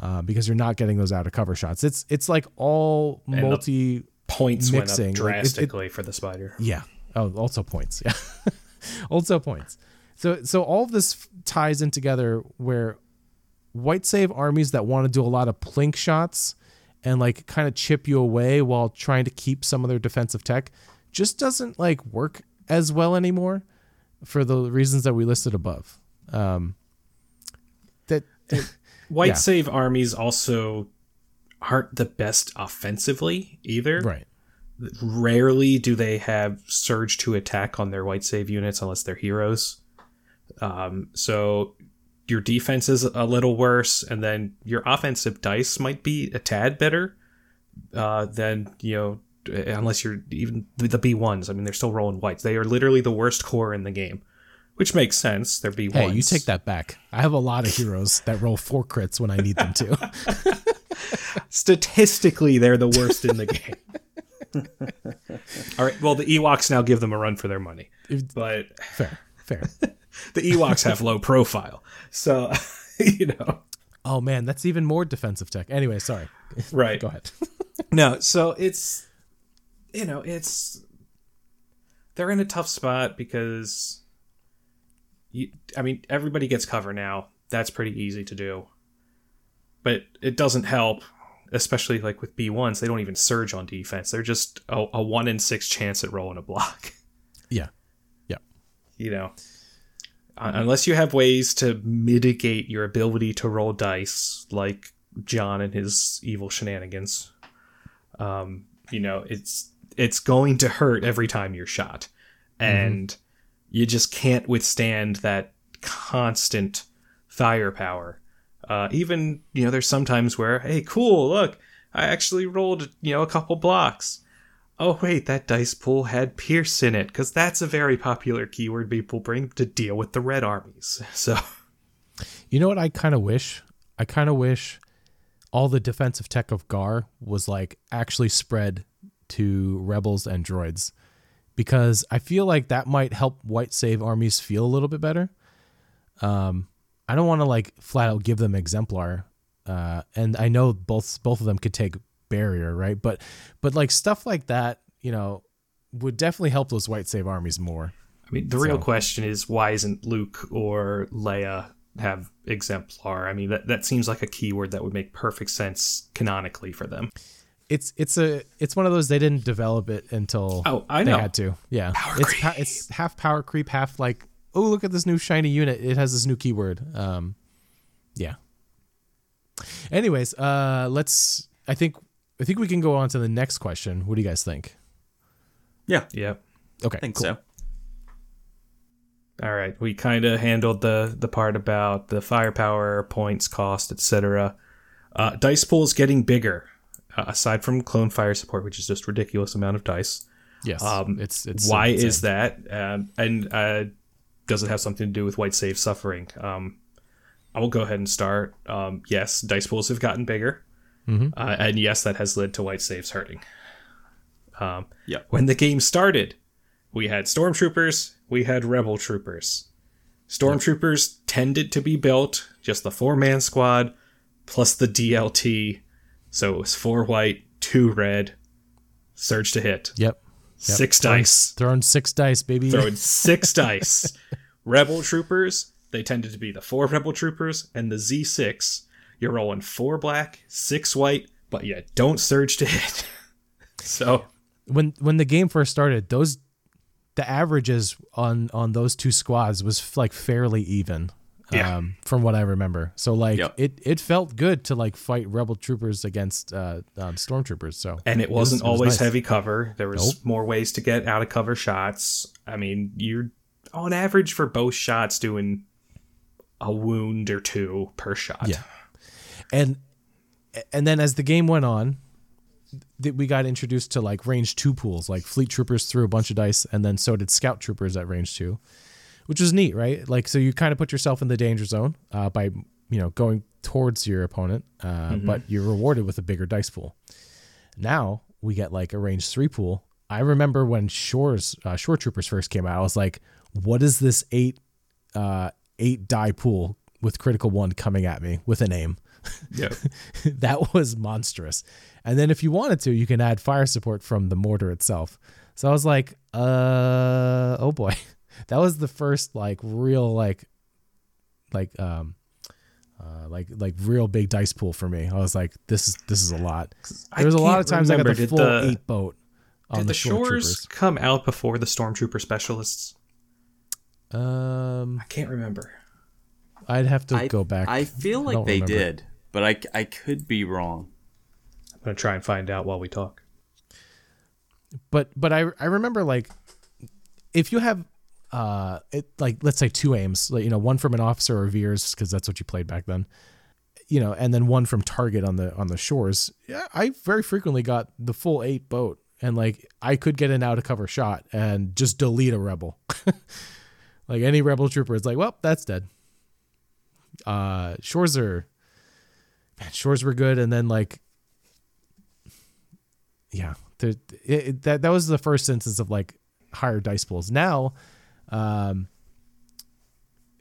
Speaker 1: uh, because you're not getting those out of cover shots. It's it's like all
Speaker 3: And
Speaker 1: multi
Speaker 3: Points
Speaker 1: Mixing,
Speaker 3: went up
Speaker 1: like, it- it-
Speaker 3: drastically for the spider.
Speaker 1: yeah. Oh, also points. <laughs> Yeah. also points. So so all of this f- ties in together where white save armies that want to do a lot of plink shots and like kind of chip you away while trying to keep some of their defensive tech just doesn't like work as well anymore for the reasons that we listed above. Um that <laughs>
Speaker 3: White
Speaker 1: Yeah.
Speaker 3: save armies also aren't the best offensively either.
Speaker 1: right.
Speaker 3: Rarely do they have surge to attack on their white save units unless they're heroes. Um, so your defense is a little worse, and then your offensive dice might be a tad better uh, than you know, unless you're even the B ones. I mean, they're still rolling whites. They are literally the worst core in the game, which makes sense. They're B ones.
Speaker 1: Hey, you take that back. I have a lot of heroes that roll four crits when I need them to. <laughs>
Speaker 3: statistically they're the worst in the <laughs> game. All right, well the Ewoks now give them a run for their money. But
Speaker 1: fair. Fair. <laughs>
Speaker 3: the Ewoks have low profile. So, <laughs> you know,
Speaker 1: Oh man, that's even more defensive tech. Anyway, sorry.
Speaker 3: right.
Speaker 1: Go ahead.
Speaker 3: No, so it's you know, it's they're in a tough spot because you, I mean, everybody gets cover now. That's pretty easy to do. But it doesn't help, especially like with B1s, they don't even surge on defense. They're just a, a 1 in 6 chance at rolling a block. <laughs>
Speaker 1: yeah. Yeah.
Speaker 3: you know un- unless you have ways to mitigate your ability to roll dice like john and his evil shenanigans um you know it's it's going to hurt every time you're shot and you just can't withstand that constant firepower uh even you know there's sometimes where hey cool look i actually rolled you know a couple blocks Oh wait, that dice pool had Pierce in it, because that's a very popular keyword people bring to deal with the red armies. <laughs> So
Speaker 1: You know what I kind of wish? I kind of wish all the defensive tech of Gar was like actually spread to rebels and droids because I feel like that might help white save armies feel a little bit better. Um, I don't want to like flat out give them exemplar, uh, and I know both both of them could take barrier, right? But but like stuff like that, you know, would definitely help those white save armies more.
Speaker 3: I mean, the real question is why isn't Luke or Leia have exemplar? I mean, that that seems like a keyword that would make perfect sense canonically for them.
Speaker 1: It's it's a it's one of those they didn't develop it until
Speaker 3: Oh, I
Speaker 1: they
Speaker 3: know.
Speaker 1: had to. Yeah,
Speaker 3: Power
Speaker 1: it's
Speaker 3: creep.
Speaker 1: it's half power creep, half like oh look at this new shiny unit. It has this new keyword. Um, yeah. Anyways, uh, let's. I think I think we can go on to the next question. What do you guys think?
Speaker 2: Yeah,
Speaker 3: Yeah.
Speaker 1: Okay,
Speaker 2: I think
Speaker 1: cool.
Speaker 2: so.
Speaker 3: All right, we kind of handled the the part about the firepower, points, cost, etc. Uh, dice is getting bigger, uh, aside from clone fire support, which is just ridiculous amount of dice.
Speaker 1: Yes,
Speaker 3: Um,
Speaker 1: it's it's
Speaker 3: Why
Speaker 1: insane.
Speaker 3: is that? Um, and uh, does it have something to do with white save suffering? Um, I will go ahead and start. Um, yes, dice pools have gotten bigger,
Speaker 1: Mhm.
Speaker 3: uh, and yes, that has led to white saves hurting. Um,
Speaker 2: Yep.
Speaker 3: When the game started, we had stormtroopers, we had rebel troopers. Stormtroopers tended to be built just the four man squad plus the DLT, so it was four white, two red, surge to hit,
Speaker 1: Yep.
Speaker 3: Six
Speaker 1: Throwing-
Speaker 3: dice
Speaker 1: Throwing six dice, baby.
Speaker 3: throwing <laughs> six dice. Rebel troopers, they tended to be the four rebel troopers and the Z6. You're rolling four black, six white, but you don't surge to hit. <laughs> so
Speaker 1: when when the game first started, those the averages on on those two squads was like fairly even.
Speaker 3: Yeah.
Speaker 1: Um, from what I remember, so like
Speaker 2: Yep.
Speaker 1: it, it felt good to like fight rebel troopers against uh, um, stormtroopers. So
Speaker 3: and it wasn't
Speaker 1: was- it was
Speaker 3: always
Speaker 1: nice.
Speaker 3: heavy cover. There was
Speaker 1: Nope.
Speaker 3: more ways to get out of cover shots. I mean, you're on average for both shots doing a wound or two per shot.
Speaker 1: Yeah. and and then as the game went on th- we got introduced to like range two pools like fleet troopers threw a bunch of dice and then so did scout troopers at range two which is neat right like so you kind of put yourself in the danger zone uh, by you know going towards your opponent uh, but you're rewarded with a bigger dice pool now we get like a range three pool i remember when shores uh, shore troopers first came out i was like what is this eight uh eight die pool with critical one coming at me with a name?"
Speaker 3: Yeah. <laughs>
Speaker 1: that was monstrous. And then if you wanted to, you can add fire support from the mortar itself. So I was like, uh oh boy. <laughs> That was the first like real like like um uh like like real big dice pool for me. I was like, this is this is a lot.
Speaker 3: I
Speaker 1: There was a lot of times I got
Speaker 3: remember,
Speaker 1: the
Speaker 3: did
Speaker 1: full
Speaker 3: the-
Speaker 1: eight boat on
Speaker 3: Did
Speaker 1: the,
Speaker 3: the shores come out before the stormtrooper specialists?
Speaker 1: Um
Speaker 3: I can't remember.
Speaker 1: I'd have to
Speaker 2: I,
Speaker 1: go back.
Speaker 2: I feel like
Speaker 1: don't
Speaker 2: they
Speaker 1: remember.
Speaker 2: did, but I, I could be wrong.
Speaker 3: I'm gonna try and find out while we talk.
Speaker 1: but but I I remember like if you have uh it like let's say two aims like you know one from an officer or Veers because that's what you played back then you know and then one from target on the on the shores. Yeah I very frequently got the full eight boat and like I could get an out of cover shot and just delete a rebel. <laughs> Like any rebel trooper it's like well that's dead. Uh shores are man shores were good and then like yeah it, it- that that was the first instance of like higher dice pools. Now um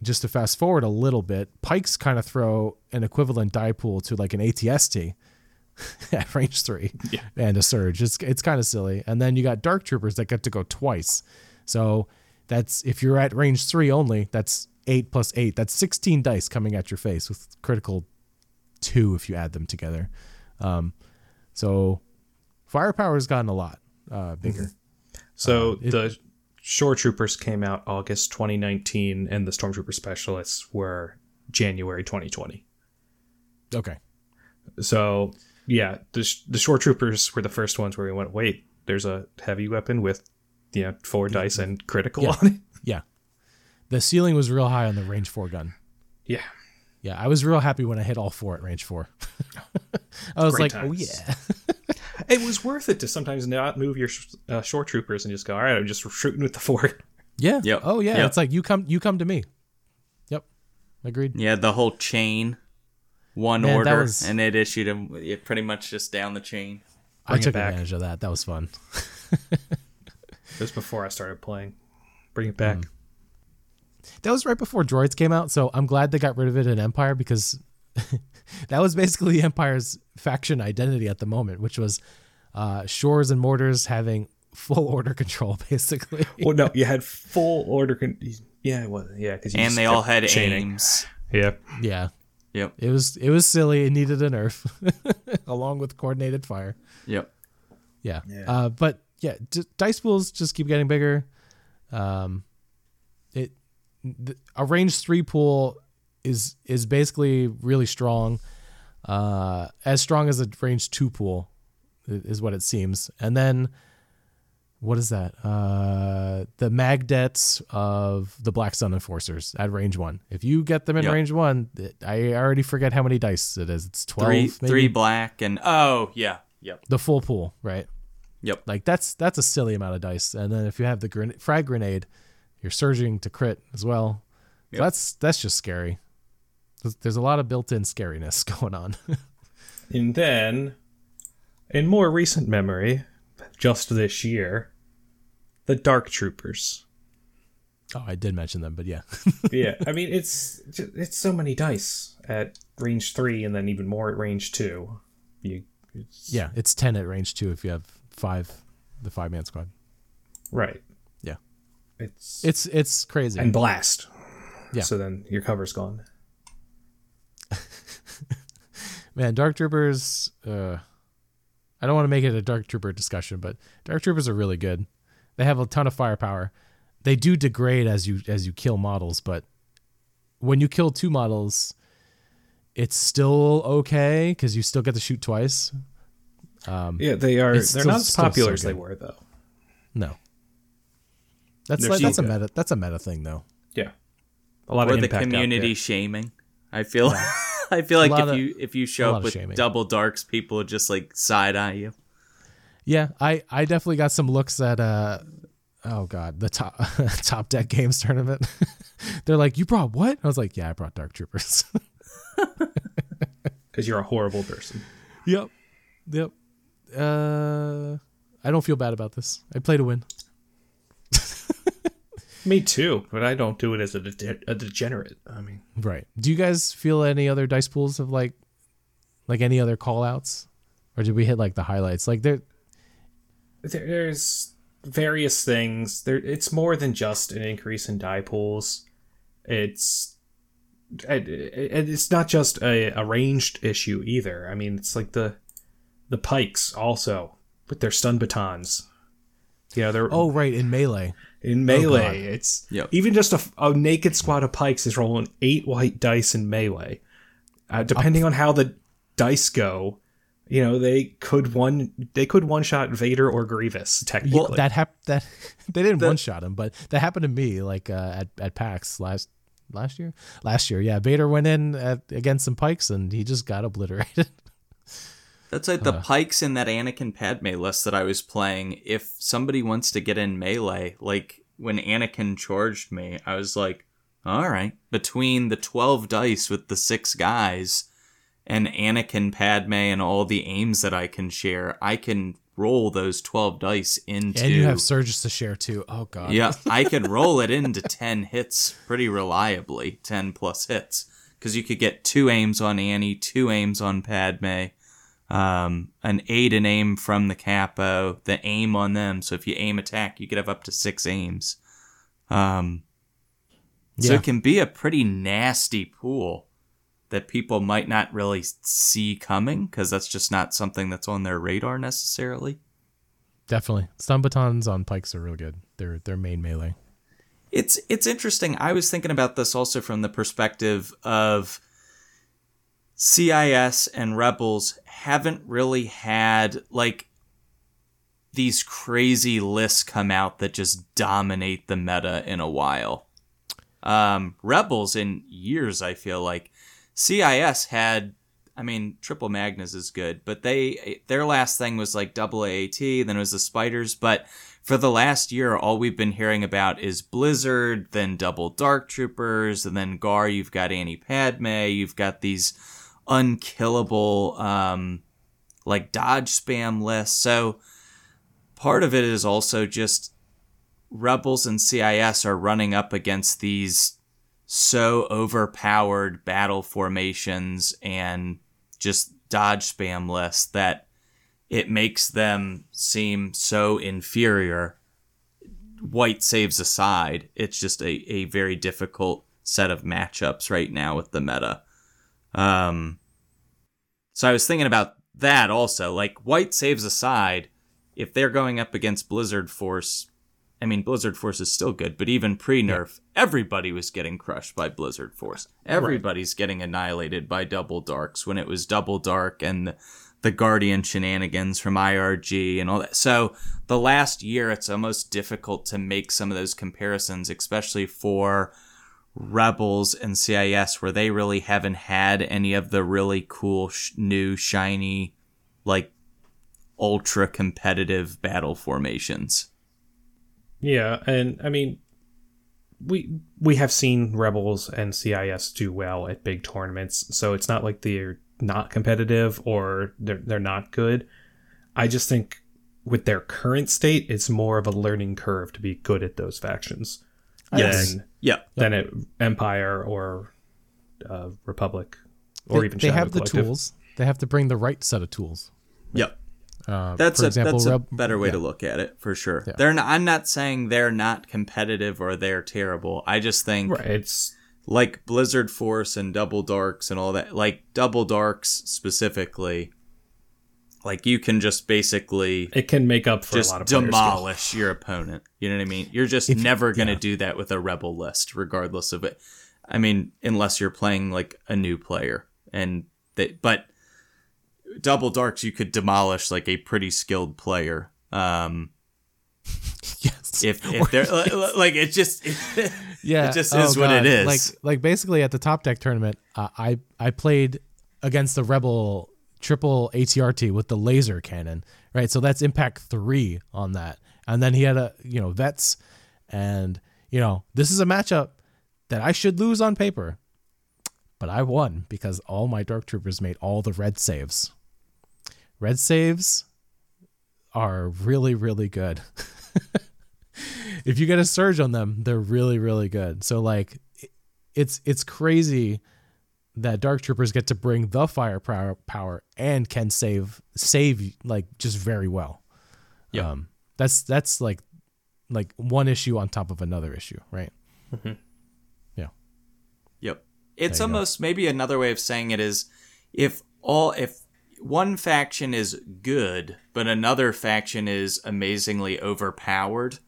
Speaker 1: just to fast forward a little bit Pykes kind of throw an equivalent die pool to like an atst <laughs> at range three
Speaker 3: Yeah.
Speaker 1: and a surge. It's it's kind of silly. And then you got dark troopers that get to go twice. So that's if you're at range three only that's eight plus eight. That's 16 dice coming at your face with critical two if you add them together. Um so firepower has gotten a lot uh, bigger.
Speaker 3: So
Speaker 1: Um, it-
Speaker 3: the shore troopers came out August 2019, and the stormtrooper specialists were January 2020.
Speaker 1: Okay.
Speaker 3: So yeah, the the shore troopers were the first ones where we went, wait, there's a heavy weapon with you know four dice and critical
Speaker 1: Yeah.
Speaker 3: on it. <laughs>
Speaker 1: Yeah. The ceiling was real high on the range four gun.
Speaker 3: Yeah,
Speaker 1: Yeah, I was real happy when I hit all four at range four. <laughs> I was
Speaker 3: Great
Speaker 1: like, oh yeah. <laughs>
Speaker 3: it was worth it to sometimes not move your sh- uh, shore troopers and just go, all right, I'm just shooting with the <laughs> four.
Speaker 1: Yeah.
Speaker 2: Yep.
Speaker 1: Oh yeah.
Speaker 2: Yep.
Speaker 1: It's like you come you come to me. Yep. Agreed.
Speaker 2: Yeah, the whole chain, one
Speaker 1: Man,
Speaker 2: order,
Speaker 1: was-
Speaker 2: and it issued him it pretty much just down the chain.
Speaker 1: I
Speaker 3: Bring it
Speaker 1: took
Speaker 3: back.
Speaker 1: advantage of that. That was fun.
Speaker 3: It was before I started playing. Bring it back.
Speaker 1: That was right before droids came out, so I'm glad they got rid of it in Empire because <laughs> that was basically the Empire's faction identity at the moment, which was uh, shores and mortars having full order control, <laughs> basically.
Speaker 3: Well, no, you had full order. Con- yeah, it was. Yeah, because
Speaker 2: And they all had aims.
Speaker 3: Yeah,
Speaker 1: yeah,
Speaker 2: Yep.
Speaker 1: it was it was silly. It needed a nerf, <laughs> along with coordinated fire.
Speaker 2: Yep.
Speaker 1: Yeah.
Speaker 3: Yeah.
Speaker 1: Uh, but yeah, d- dice pools just keep getting bigger. Um, it th- a range three pool is is basically really strong, uh, as strong as a range two pool, is what it seems. And then what is that? Uh, the magdets of the Black Sun Enforcers at range one. If you get them in
Speaker 2: Yep.
Speaker 1: range one, I already forget how many dice it is. It's twelve.
Speaker 2: Three
Speaker 1: maybe?
Speaker 2: three black and oh yeah. Yep.
Speaker 1: the full pool, right?
Speaker 2: Yep.
Speaker 1: Like that's that's a silly amount of dice. And then if you have the gren- frag grenade, you're surging to crit as well. So that's that's just scary. There's, there's a lot of built-in scariness <laughs> going on.
Speaker 3: and then in more recent memory, just this year, the Dark Troopers.
Speaker 1: oh, I did mention them, but yeah, <laughs>
Speaker 3: yeah, I mean it's it's so many dice at range three, and then even more at range two. You, it's,
Speaker 1: yeah, it's ten at range two if you have five, the five-man squad.
Speaker 3: right.
Speaker 1: Yeah,
Speaker 3: It's
Speaker 1: it's it's crazy.
Speaker 3: and blast.
Speaker 1: Yeah.
Speaker 3: So then your cover's gone.
Speaker 1: Man, Dark Troopers. Uh, I don't want to make it a Dark Trooper discussion, but Dark Troopers are really good. They have a ton of firepower. They do degrade as you as you kill models, but when you kill two models, it's still okay because you still get to shoot twice. Um,
Speaker 3: Yeah, they are. They're
Speaker 1: still-
Speaker 3: not as
Speaker 1: still
Speaker 3: popular
Speaker 1: so
Speaker 3: as they were, though.
Speaker 1: no, that's like, that's a meta that's a meta thing though.
Speaker 3: Yeah. A lot
Speaker 2: or
Speaker 3: of
Speaker 2: the community shaming. I feel <laughs> <laughs> I feel like if
Speaker 1: of-
Speaker 2: you if you show up with
Speaker 1: shaming.
Speaker 2: double darks, people would just like side eye you.
Speaker 1: Yeah, I I definitely got some looks at uh oh god the top <laughs> top deck games tournament. <laughs> They're like, you brought what? I was like, yeah, I brought Dark Troopers.
Speaker 3: because you're a horrible person.
Speaker 1: yep, yep. Uh, I don't feel bad about this. I play to win.
Speaker 3: Me too, but I don't do it as a, de- a degenerate. I mean,
Speaker 1: Right. Do you guys feel any other dice pools of like like any other call outs? Or did we hit like the highlights? Like there
Speaker 3: there, there's various things. There, it's more than just an increase in die pools. It's it, it, it's not just a, a ranged issue either. I mean, it's like the the Pykes also with their stun batons. Yeah, they're
Speaker 1: Oh right, in melee.
Speaker 3: In
Speaker 1: God.
Speaker 3: melee. it's
Speaker 2: Yep.
Speaker 3: even just a, a naked squad of Pykes is rolling eight white dice in melee. Uh, depending on how the dice go, you know they could one they could one shot Vader or Grievous technically.
Speaker 1: Well, that hap- that <laughs> they didn't
Speaker 2: The-
Speaker 1: one shot him, but that happened to me like uh, at at PAX last last year. Last year, yeah. Vader went in at, against some Pykes and he just got obliterated. <laughs>
Speaker 2: That's like the Pykes in that Anakin Padme list that I was playing. If somebody wants to get in melee, like when Anakin charged me, I was like, all right, between the 12 dice with the six guys and Anakin Padme and all the aims that I can share, I can roll those 12 dice into.
Speaker 1: and you have surges to share too. Oh god.
Speaker 2: Yeah, <laughs> I can roll it into 10 hits pretty reliably, 10 plus hits. Because you could get two aims on Annie, two aims on Padme, um, an aid and aim from the capo, the aim on them. So if you aim attack, you could have up to six aims. Um, so it can be a pretty nasty pool that people might not really see coming because that's just not something that's on their radar necessarily.
Speaker 1: Definitely. Stun batons on Pykes are real good. They're they're main melee.
Speaker 2: It's it's interesting. I was thinking about this also from the perspective of CIS and Rebels haven't really had like these crazy lists come out that just dominate the meta in a while. Um, Rebels in years, I feel like CIS had. I mean, Triple Magnas is good, but they their last thing was like double AAT, then it was the Spiders. But for the last year, all we've been hearing about is Blizzard, then Double Dark Troopers, and then Gar. You've got Annie Padme. You've got these unkillable um, like dodge spam list. So part of it is also just Rebels and CIS are running up against these so overpowered battle formations and just dodge spam lists that it makes them seem so inferior. White saves aside, it's just a, a very difficult set of matchups right now with the meta. Um, so I was thinking about that also. Like white saves aside, if they're going up against Blizzard Force, I mean Blizzard Force is still good, but even pre-nerf, everybody was getting crushed by Blizzard Force. Everybody's getting annihilated by Double Darks when it was Double Dark and the Guardian shenanigans from IRG and all that. So the last year, it's almost difficult to make some of those comparisons, especially for Rebels and CIS, where they really haven't had any of the really cool, sh- new, shiny, like ultra competitive battle formations.
Speaker 3: Yeah, and I mean, we we have seen Rebels and CIS do well at big tournaments, so it's not like they're not competitive or they're they're not good. I just think with their current state, it's more of a learning curve to be good at those factions
Speaker 2: Yes.
Speaker 3: than
Speaker 2: Yeah.
Speaker 3: than at Empire or uh, Republic or
Speaker 1: they,
Speaker 3: even
Speaker 1: they
Speaker 3: Shadow
Speaker 1: have the tools. They have to bring the right set of tools.
Speaker 2: Yep.
Speaker 1: Uh,
Speaker 2: That's a
Speaker 1: example,
Speaker 2: that's a
Speaker 1: Reb-
Speaker 2: better way
Speaker 1: yeah.
Speaker 2: to look at it for sure.
Speaker 1: Yeah.
Speaker 2: They're not, I'm not saying they're not competitive or they're terrible. I just think
Speaker 3: Right, it's
Speaker 2: like Blizzard Force and Double Darks and all that, like Double Darks specifically, like you can just basically
Speaker 3: it can make up for a
Speaker 2: just
Speaker 3: lot of
Speaker 2: demolish your opponent. You know what I mean? You're just
Speaker 1: If-
Speaker 2: never going to
Speaker 1: yeah.
Speaker 2: do that with a rebel list, regardless of it. I mean, unless you're playing like a new player, and they, but double darks you could demolish like a pretty skilled player. Um, <laughs>
Speaker 1: yes.
Speaker 2: If if they're <laughs> li- li- like it just <laughs>
Speaker 1: yeah,
Speaker 2: it just is what it is.
Speaker 1: Like like basically at the top deck tournament, uh, I I played against the Rebel triple ATRT with the laser cannon, right? So that's impact three on that, and then he had a you know vets, and you know this is a matchup that I should lose on paper, but I won because all my Dark Troopers made all the red saves. Red saves are really really good. <laughs> if you get a surge on them, they're really really good. So like it's it's crazy that dark troopers get to bring the firepower power and can save save like just very well.
Speaker 2: Yep.
Speaker 1: Um that's that's like like one issue on top of another issue, right? Yeah.
Speaker 2: Yep. It's
Speaker 1: you go.
Speaker 2: almost maybe another way of saying it is if all if one faction is good but another faction is amazingly overpowered,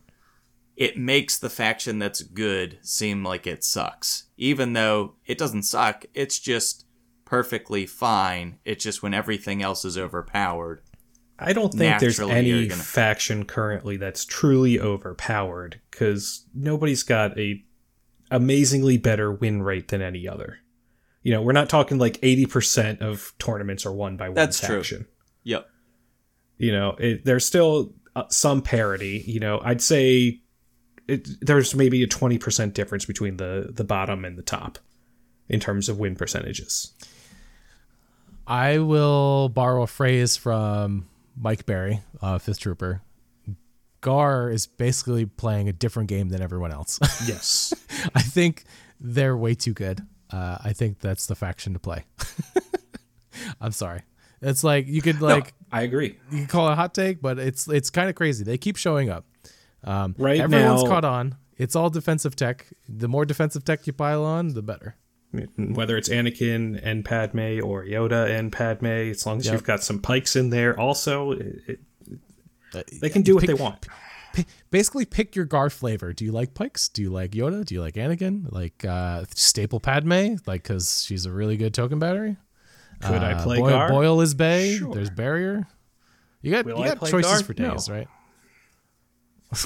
Speaker 2: it makes the faction that's good seem like it sucks. Even though it doesn't suck, it's just perfectly fine. It's just when everything else is overpowered.
Speaker 3: I don't think there's any
Speaker 2: gonna-
Speaker 3: faction currently that's truly overpowered because nobody's got a amazingly better win rate than any other. You know, we're not talking like 80% of tournaments are won by one
Speaker 2: That's true.
Speaker 3: faction.
Speaker 2: Yep.
Speaker 3: You know, it, there's still uh, some parity. You know, I'd say it, there's maybe a 20% difference between the the bottom and the top in terms of win percentages.
Speaker 1: I will borrow a phrase from Mike Barry, uh, Fifth Trooper. Gar is basically playing a different game than everyone else. <laughs>
Speaker 3: Yes.
Speaker 1: I think they're way too good. Uh, I think that's the faction to play. <laughs> I'm sorry. It's like you could like
Speaker 3: I agree.
Speaker 1: you can call it a hot take, but it's it's kind of crazy. They keep showing up. Um,
Speaker 3: Right
Speaker 1: everyone's
Speaker 3: now-
Speaker 1: caught on. It's all defensive tech. The more defensive tech you pile on, the better.
Speaker 3: whether it's Anakin and Padme or Yoda and Padme, as long as
Speaker 1: Yep.
Speaker 3: you've got some Pykes in there, also it, it, they can do what
Speaker 1: pick-
Speaker 3: they want.
Speaker 1: P- basically, pick your Gar flavor. Do you like Pykes? Do you like Yoda? Do you like Anakin? Like uh, staple Padme? Like because she's a really good token battery.
Speaker 3: Could I
Speaker 1: Uh,
Speaker 3: play
Speaker 1: Boil,
Speaker 3: Gar?
Speaker 1: Boil is Bay.
Speaker 3: Sure.
Speaker 1: There's Barrier. You got
Speaker 3: Will
Speaker 1: you
Speaker 3: I
Speaker 1: got choices
Speaker 3: Gar?
Speaker 1: for days,
Speaker 3: No.
Speaker 1: right?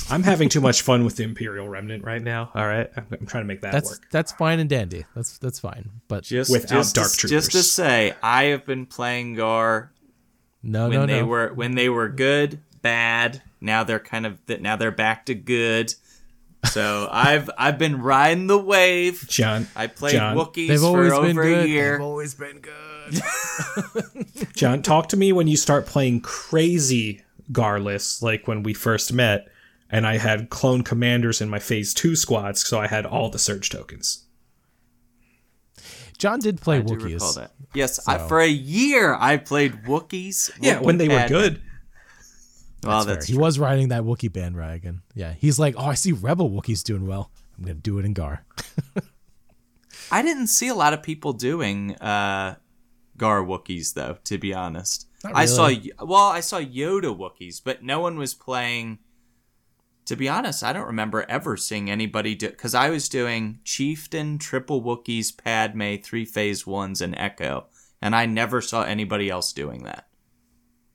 Speaker 3: I'm having too much fun with the Imperial Remnant right now. All right, I'm, I'm trying to make that
Speaker 1: That's
Speaker 3: work.
Speaker 1: that's fine and dandy. That's that's fine. But
Speaker 2: Just
Speaker 3: Without
Speaker 2: just,
Speaker 3: Dark
Speaker 2: to, just to say, I have been playing Gar
Speaker 1: no,
Speaker 2: when
Speaker 1: no,
Speaker 2: they
Speaker 1: no.
Speaker 2: were when they were good, bad. Now they're kind of now they're back to good. So <laughs> I've I've been riding the wave.
Speaker 3: John,
Speaker 2: I played
Speaker 3: John,
Speaker 2: Wookiees
Speaker 1: They've
Speaker 2: for
Speaker 1: always
Speaker 2: over
Speaker 1: been
Speaker 2: a year.
Speaker 1: They've always been good. <laughs>
Speaker 3: John, talk to me when you start playing crazy Garless, like when we first met, and I had clone commanders in my Phase Two squads, so I had all the surge tokens.
Speaker 1: John did play
Speaker 2: I do recall
Speaker 1: Wookiees.
Speaker 2: that. Yes, I, for a year I played Wookiees.
Speaker 3: Yeah, when they were good.
Speaker 2: Well,
Speaker 1: Fair.
Speaker 2: that's
Speaker 1: he was riding that Wookiee bandwagon. Yeah, he's like, oh, I see Rebel Wookiees doing well. I'm gonna do it in Gar. <laughs>
Speaker 2: I didn't see a lot of people doing uh, Gar Wookiees though. To be honest,
Speaker 1: Not
Speaker 2: I saw well, I saw Yoda Wookiees, but no one was playing. To be honest, I don't remember ever seeing anybody do because I was doing Chieftain, Triple Wookiees, Padme, three Phase Ones, and Echo, and I never saw anybody else doing that.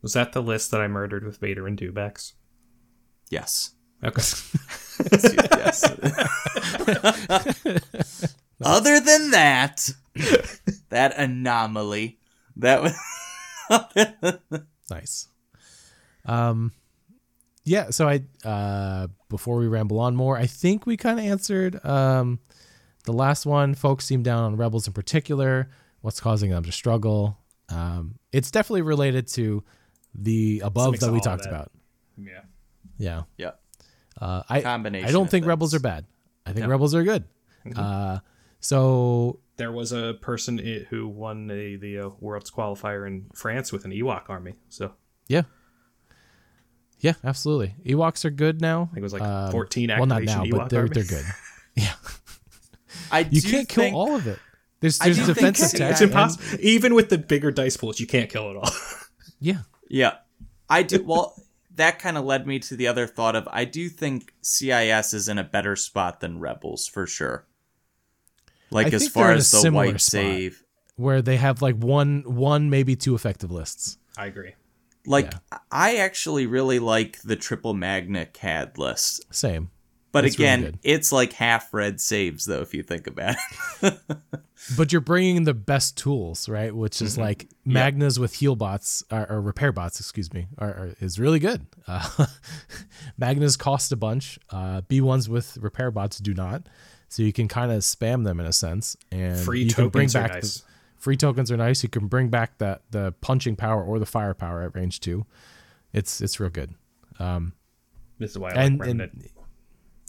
Speaker 3: Was that the list that I murdered with Vader and Dewbacks?
Speaker 2: Yes.
Speaker 3: Okay.
Speaker 2: yes. <laughs> Other than that, that anomaly, that was <laughs>
Speaker 1: Nice. Um, yeah. So I uh, before we ramble on more, I think we kind of answered um, the last one. Folks seem down on rebels in particular. What's causing them to struggle? Um, it's definitely related to the above that we talked
Speaker 3: that.
Speaker 1: about.
Speaker 3: yeah.
Speaker 1: Yeah.
Speaker 2: yeah.
Speaker 1: Uh, I
Speaker 2: Combination
Speaker 1: I don't
Speaker 2: of
Speaker 1: think rebels are bad. I think rebels are good. Uh, so
Speaker 3: There was a person who won the, the uh, World's qualifier in France with an Ewok army. So
Speaker 1: yeah, yeah, absolutely. Ewoks are good now. I
Speaker 3: think it was like um, 14
Speaker 1: Well, not
Speaker 3: activation
Speaker 1: now, but they're they're good. <laughs> Yeah,
Speaker 2: I
Speaker 1: you can't kill all of it. There's
Speaker 2: I
Speaker 1: there's
Speaker 2: do think
Speaker 1: defensive
Speaker 2: it's-
Speaker 1: tech.
Speaker 3: It's
Speaker 1: and-
Speaker 3: impossible. Even with the bigger dice pools, you can't kill it all. <laughs>
Speaker 1: Yeah,
Speaker 2: Yeah, I do. Well, that kind of led me to the other thought of I do think CIS is in a better spot than rebels for sure. Like
Speaker 1: I
Speaker 2: as far as the white save.
Speaker 1: where they have like one one maybe two effective lists.
Speaker 3: I agree.
Speaker 2: Like
Speaker 1: Yeah.
Speaker 2: I actually really like the triple magna CAD list.
Speaker 1: Same.
Speaker 2: But
Speaker 1: It's
Speaker 2: again,
Speaker 1: good.
Speaker 2: it's like half red saves though if you think about it. <laughs>
Speaker 1: But you're bringing the best tools, right? Which is like Magnas with heal bots or, or repair bots, excuse me, are, are, is really good. Uh, <laughs> Magnas cost a bunch. Uh, B1s with repair bots do not. So you can kind of spam them in a sense. And
Speaker 3: Free
Speaker 1: you can bring
Speaker 3: tokens are
Speaker 1: back
Speaker 3: nice.
Speaker 1: the, free tokens are nice. You can bring back that the punching power or the firepower at range two. It's it's real good.
Speaker 3: Um, this is why I
Speaker 1: And,
Speaker 3: like
Speaker 1: and
Speaker 3: Remnant.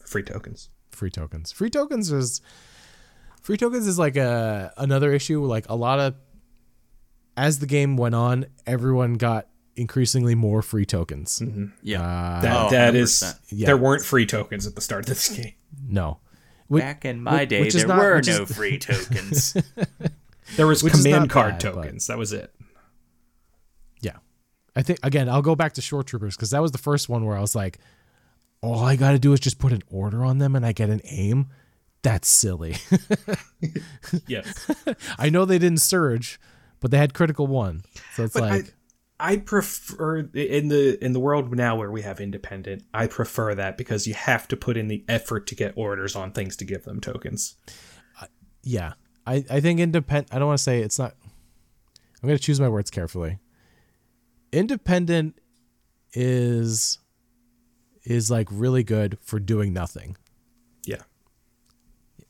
Speaker 3: Free tokens.
Speaker 1: free tokens. Free tokens is free tokens is like a another issue. Like a lot of as the game went on, everyone got increasingly more free tokens. Mm-hmm.
Speaker 2: yeah.
Speaker 1: Uh, uh,
Speaker 3: That
Speaker 2: Oh,
Speaker 3: that is
Speaker 1: Yeah.
Speaker 3: there weren't free tokens at the start of this <laughs> game.
Speaker 1: no, Wh-
Speaker 2: Back in my
Speaker 1: which-
Speaker 2: day,
Speaker 1: which
Speaker 2: there
Speaker 1: not-
Speaker 2: were
Speaker 1: which is-
Speaker 2: no free tokens. <laughs>
Speaker 3: There was
Speaker 1: Which
Speaker 3: command card
Speaker 1: bad, but-
Speaker 3: tokens. That was it.
Speaker 1: yeah. I think again, I'll go back to shore troopers because that was the first one where I was like, all I got to do is just put an order on them and I get an aim. That's silly. <laughs>
Speaker 3: Yes.
Speaker 1: I know they didn't surge, but they had critical one, so it's
Speaker 3: But
Speaker 1: like.
Speaker 3: I prefer in the in the world now where we have independent. I prefer that because you have to put in the effort to get orders on things to give them tokens.
Speaker 1: Uh, yeah i i think independent i don't want to say it's not i'm going to choose my words carefully. Independent is is like really good for doing nothing.
Speaker 3: Yeah.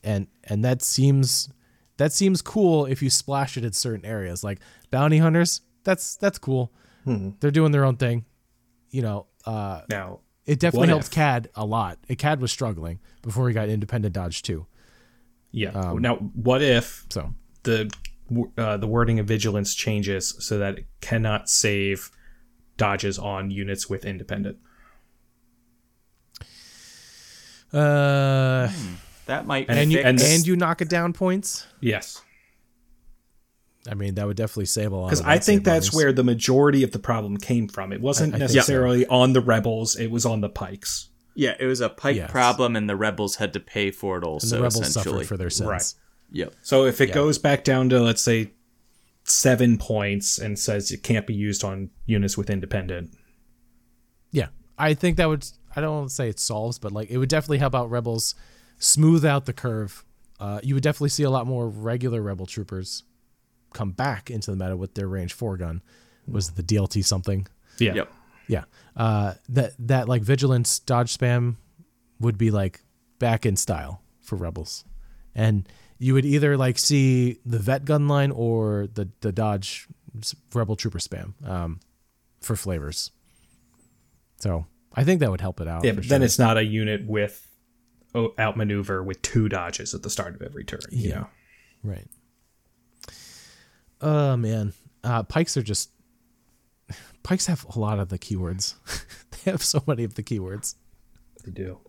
Speaker 1: and and that seems that seems cool if you splash it in certain areas. Like bounty hunters that's that's cool. They're doing their own thing. You know uh
Speaker 3: Now,
Speaker 1: it definitely helped
Speaker 3: if?
Speaker 1: cad a lot. Cad was struggling before he got independent dodge too
Speaker 3: yeah.
Speaker 1: Um,
Speaker 3: now, what if
Speaker 1: so
Speaker 3: the uh, the wording of vigilance changes so that it cannot save dodges on units with independent?
Speaker 1: uh
Speaker 2: that might
Speaker 1: and you
Speaker 3: and-
Speaker 1: and you knock it down points
Speaker 3: Yes,
Speaker 1: I mean, that would definitely save a lot.
Speaker 3: because I think that's
Speaker 1: bombers.
Speaker 3: where the majority of the problem came from. It wasn't
Speaker 1: I think
Speaker 3: necessarily on the rebels; it was on the Pykes.
Speaker 2: Yeah, it was a Pyke
Speaker 1: Yes.
Speaker 2: problem, and the rebels had to pay for it
Speaker 1: And
Speaker 2: also.
Speaker 1: the rebels
Speaker 2: essentially,
Speaker 1: suffered for their sins.
Speaker 3: Right.
Speaker 2: Yep.
Speaker 3: So if it
Speaker 1: Yeah.
Speaker 3: goes back down to let's say seven points and says it can't be used on units with independent,
Speaker 1: Yeah, I think that would. I don't want to say it solves, but like it would definitely help out rebels smooth out the curve. Uh, you would definitely see a lot more regular rebel troopers come back into the meta with their range four gun. Was it the DLT something?
Speaker 3: yeah,
Speaker 2: Yep.
Speaker 1: Yeah. Uh, that that like vigilance dodge spam would be like back in style for rebels, and you would either like see the vet gun line or the the dodge rebel trooper spam um, for flavors. So I think that would help it out.
Speaker 3: yeah. But then it's not a unit with oh, outmaneuver with two dodges at the start of every turn. You
Speaker 1: Yeah.
Speaker 3: know?
Speaker 1: right. Oh man, uh, Pykes are just Pykes have a lot of the keywords. <laughs> they have so many of the keywords.
Speaker 3: They do.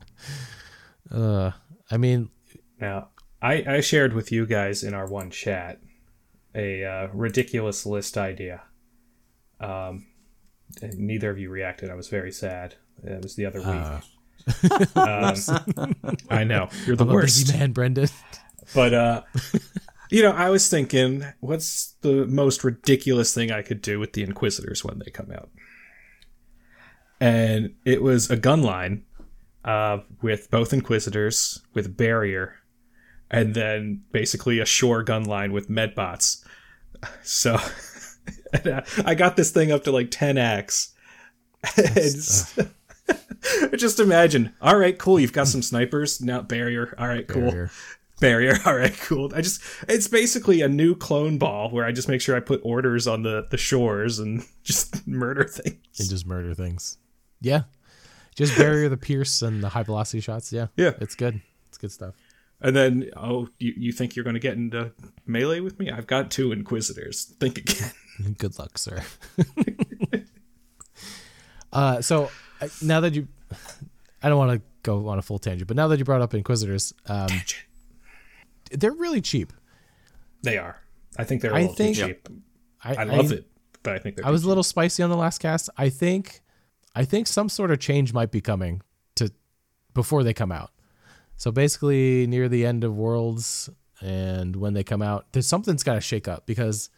Speaker 1: Uh, I mean,
Speaker 3: Now, I, I shared with you guys in our one chat a uh, ridiculous list idea. Um, and neither of you reacted. I was very sad. It was the other week. Um, <laughs> I know you're the
Speaker 1: I'm
Speaker 3: worst.
Speaker 1: man, Brendan.
Speaker 3: But uh, <laughs> you know, I was thinking, what's the most ridiculous thing I could do with the Inquisitors when they come out? And it was a gun line uh, with both Inquisitors with barrier, and then basically a shore gun line with medbots. <laughs> So uh, <laughs> I got this thing up to like 10x. It's, <laughs> just imagine. All right, cool. You've got some snipers. Now barrier. All right, cool
Speaker 1: Barrier.
Speaker 3: Barrier. <laughs> All right, cool. I just it's basically a new clone ball where I just make sure I put orders on the the shores and <laughs> just murder things.
Speaker 1: and just murder things. Yeah, just barrier the pierce and the high velocity shots. Yeah,
Speaker 3: Yeah.
Speaker 1: it's good. It's good stuff.
Speaker 3: And then oh, you, you think you're going to get into melee with me? I've got two inquisitors. Think again. <laughs>
Speaker 1: Good luck, sir. uh, so uh, now that you, I don't want to go on a full tangent, but now that you brought up Inquisitors, um, they're really cheap.
Speaker 3: They are. I think they're a
Speaker 1: I
Speaker 3: little
Speaker 1: think-
Speaker 3: too cheap.
Speaker 1: I,
Speaker 3: I love it, but I think they're
Speaker 1: I was a little spicy on the last cast. I think, I think some sort of change might be coming to before they come out. So basically, near the end of Worlds and when they come out, there's something's got to shake up because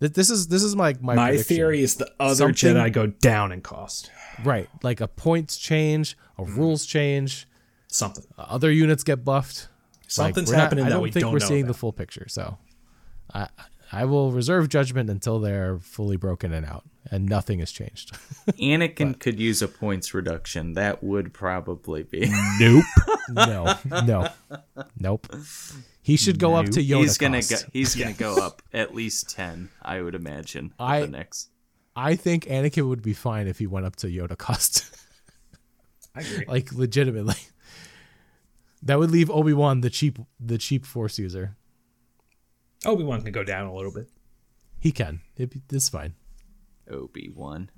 Speaker 1: Th- This is this is my my,
Speaker 3: My
Speaker 1: prediction.
Speaker 3: theory is the other
Speaker 1: Something-
Speaker 3: Jedi go down in cost.
Speaker 1: right? Like a points change, a rules change,
Speaker 3: Something.
Speaker 1: other units get buffed. Like,
Speaker 3: Something's
Speaker 1: we're not-
Speaker 3: happening
Speaker 1: I don't
Speaker 3: we
Speaker 1: think
Speaker 3: don't
Speaker 1: we're
Speaker 3: know
Speaker 1: seeing
Speaker 3: about.
Speaker 1: the full picture. So, I I will reserve judgment until they're fully broken and out, and nothing has changed. <laughs>
Speaker 2: Anakin could use a points reduction. That would probably be.
Speaker 1: nope. <laughs> no. No. Nope. He should go up to Yoda.
Speaker 2: he's gonna
Speaker 1: cost.
Speaker 2: go. He's gonna go up at least ten. I would imagine.
Speaker 1: I-
Speaker 2: the next.
Speaker 1: I think Anakin would be fine if he went up to Yoda cost.
Speaker 3: I agree. <laughs>
Speaker 1: like legitimately. That would leave Obi Wan the cheap the cheap Force user.
Speaker 3: Obi Wan can go down a little bit.
Speaker 1: He can. It, it's fine.
Speaker 2: Obi Wan.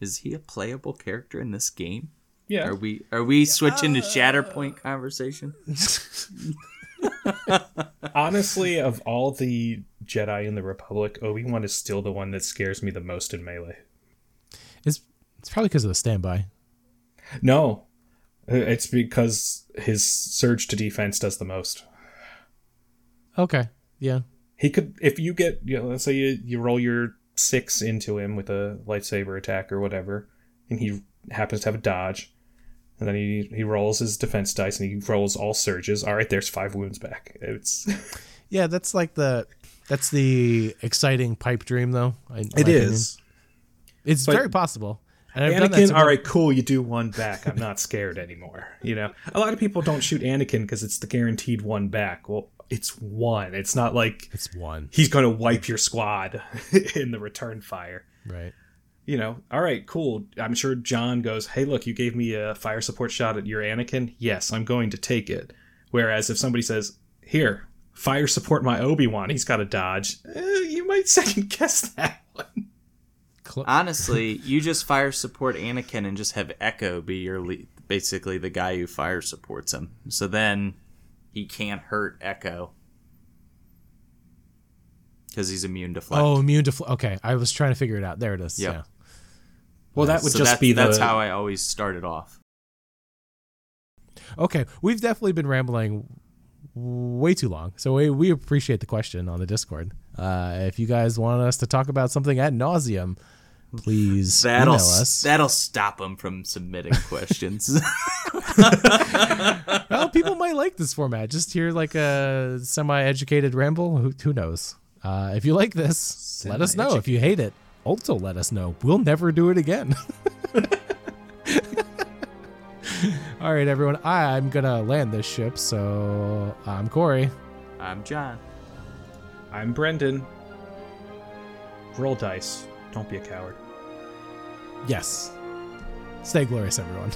Speaker 2: Is he a playable character in this game?
Speaker 3: Yeah.
Speaker 2: Are we are we switching to Shatterpoint conversation? <laughs> <laughs>
Speaker 3: Honestly, of all the Jedi in the Republic, Obi Wan is still the one that scares me the most in melee.
Speaker 1: It's it's probably because of the standby.
Speaker 3: No, Uh, it's because his surge to defense does the most.
Speaker 1: Okay. Yeah.
Speaker 3: He could, if you get, you know, let's say you, you roll your six into him with a lightsaber attack or whatever, and he happens to have a dodge, and then he he rolls his defense dice and he rolls all surges. All right, there's five wounds back. It's <laughs>
Speaker 1: Yeah, that's like the that's the exciting pipe dream though. in my opinion. It's
Speaker 3: But-
Speaker 1: very possible. And I've done that
Speaker 3: Anakin, all right, cool. You do one back. I'm not scared anymore. You know, a lot of people don't shoot Anakin because it's the guaranteed one back. Well, it's one. It's not like
Speaker 1: It's one.
Speaker 3: he's going to wipe your squad <laughs> in the return fire.
Speaker 1: Right.
Speaker 3: You know, all right, cool. I'm sure John goes, "Hey, look, you gave me a fire support shot at your Anakin. Yes, I'm going to take it." Whereas if somebody says, "Here, fire support my Obi Wan," he's got to dodge. Eh, you might <laughs> second guess that one.
Speaker 1: Cl-
Speaker 2: Honestly, <laughs> you just fire support Anakin and just have Echo be your le- basically the guy who fire supports him. So then he can't hurt Echo because he's immune to flesh.
Speaker 1: oh, immune to fl- Okay, I was trying to figure it out. There it is.
Speaker 2: Yep.
Speaker 1: Yeah.
Speaker 3: Well, that would
Speaker 2: so
Speaker 3: just
Speaker 2: that's,
Speaker 3: be the.
Speaker 2: that's how I always started off.
Speaker 1: Okay, we've definitely been rambling way too long. So we, we appreciate the question on the Discord. Uh, if you guys want us to talk about something at nauseum, please
Speaker 2: That'll
Speaker 1: email us.
Speaker 2: that'll stop them from submitting questions. <laughs>
Speaker 1: well, people might like this format. Just hear like a semi-educated ramble. Who, who knows? Uh, if you like this, let us know. If you hate it, also let us know. We'll never do it again. <laughs> All right, everyone. I'm gonna land this ship. So I'm Corey.
Speaker 2: I'm John.
Speaker 3: I'm Brendan. Roll dice. Don't be a coward.
Speaker 1: Yes. Stay glorious, everyone.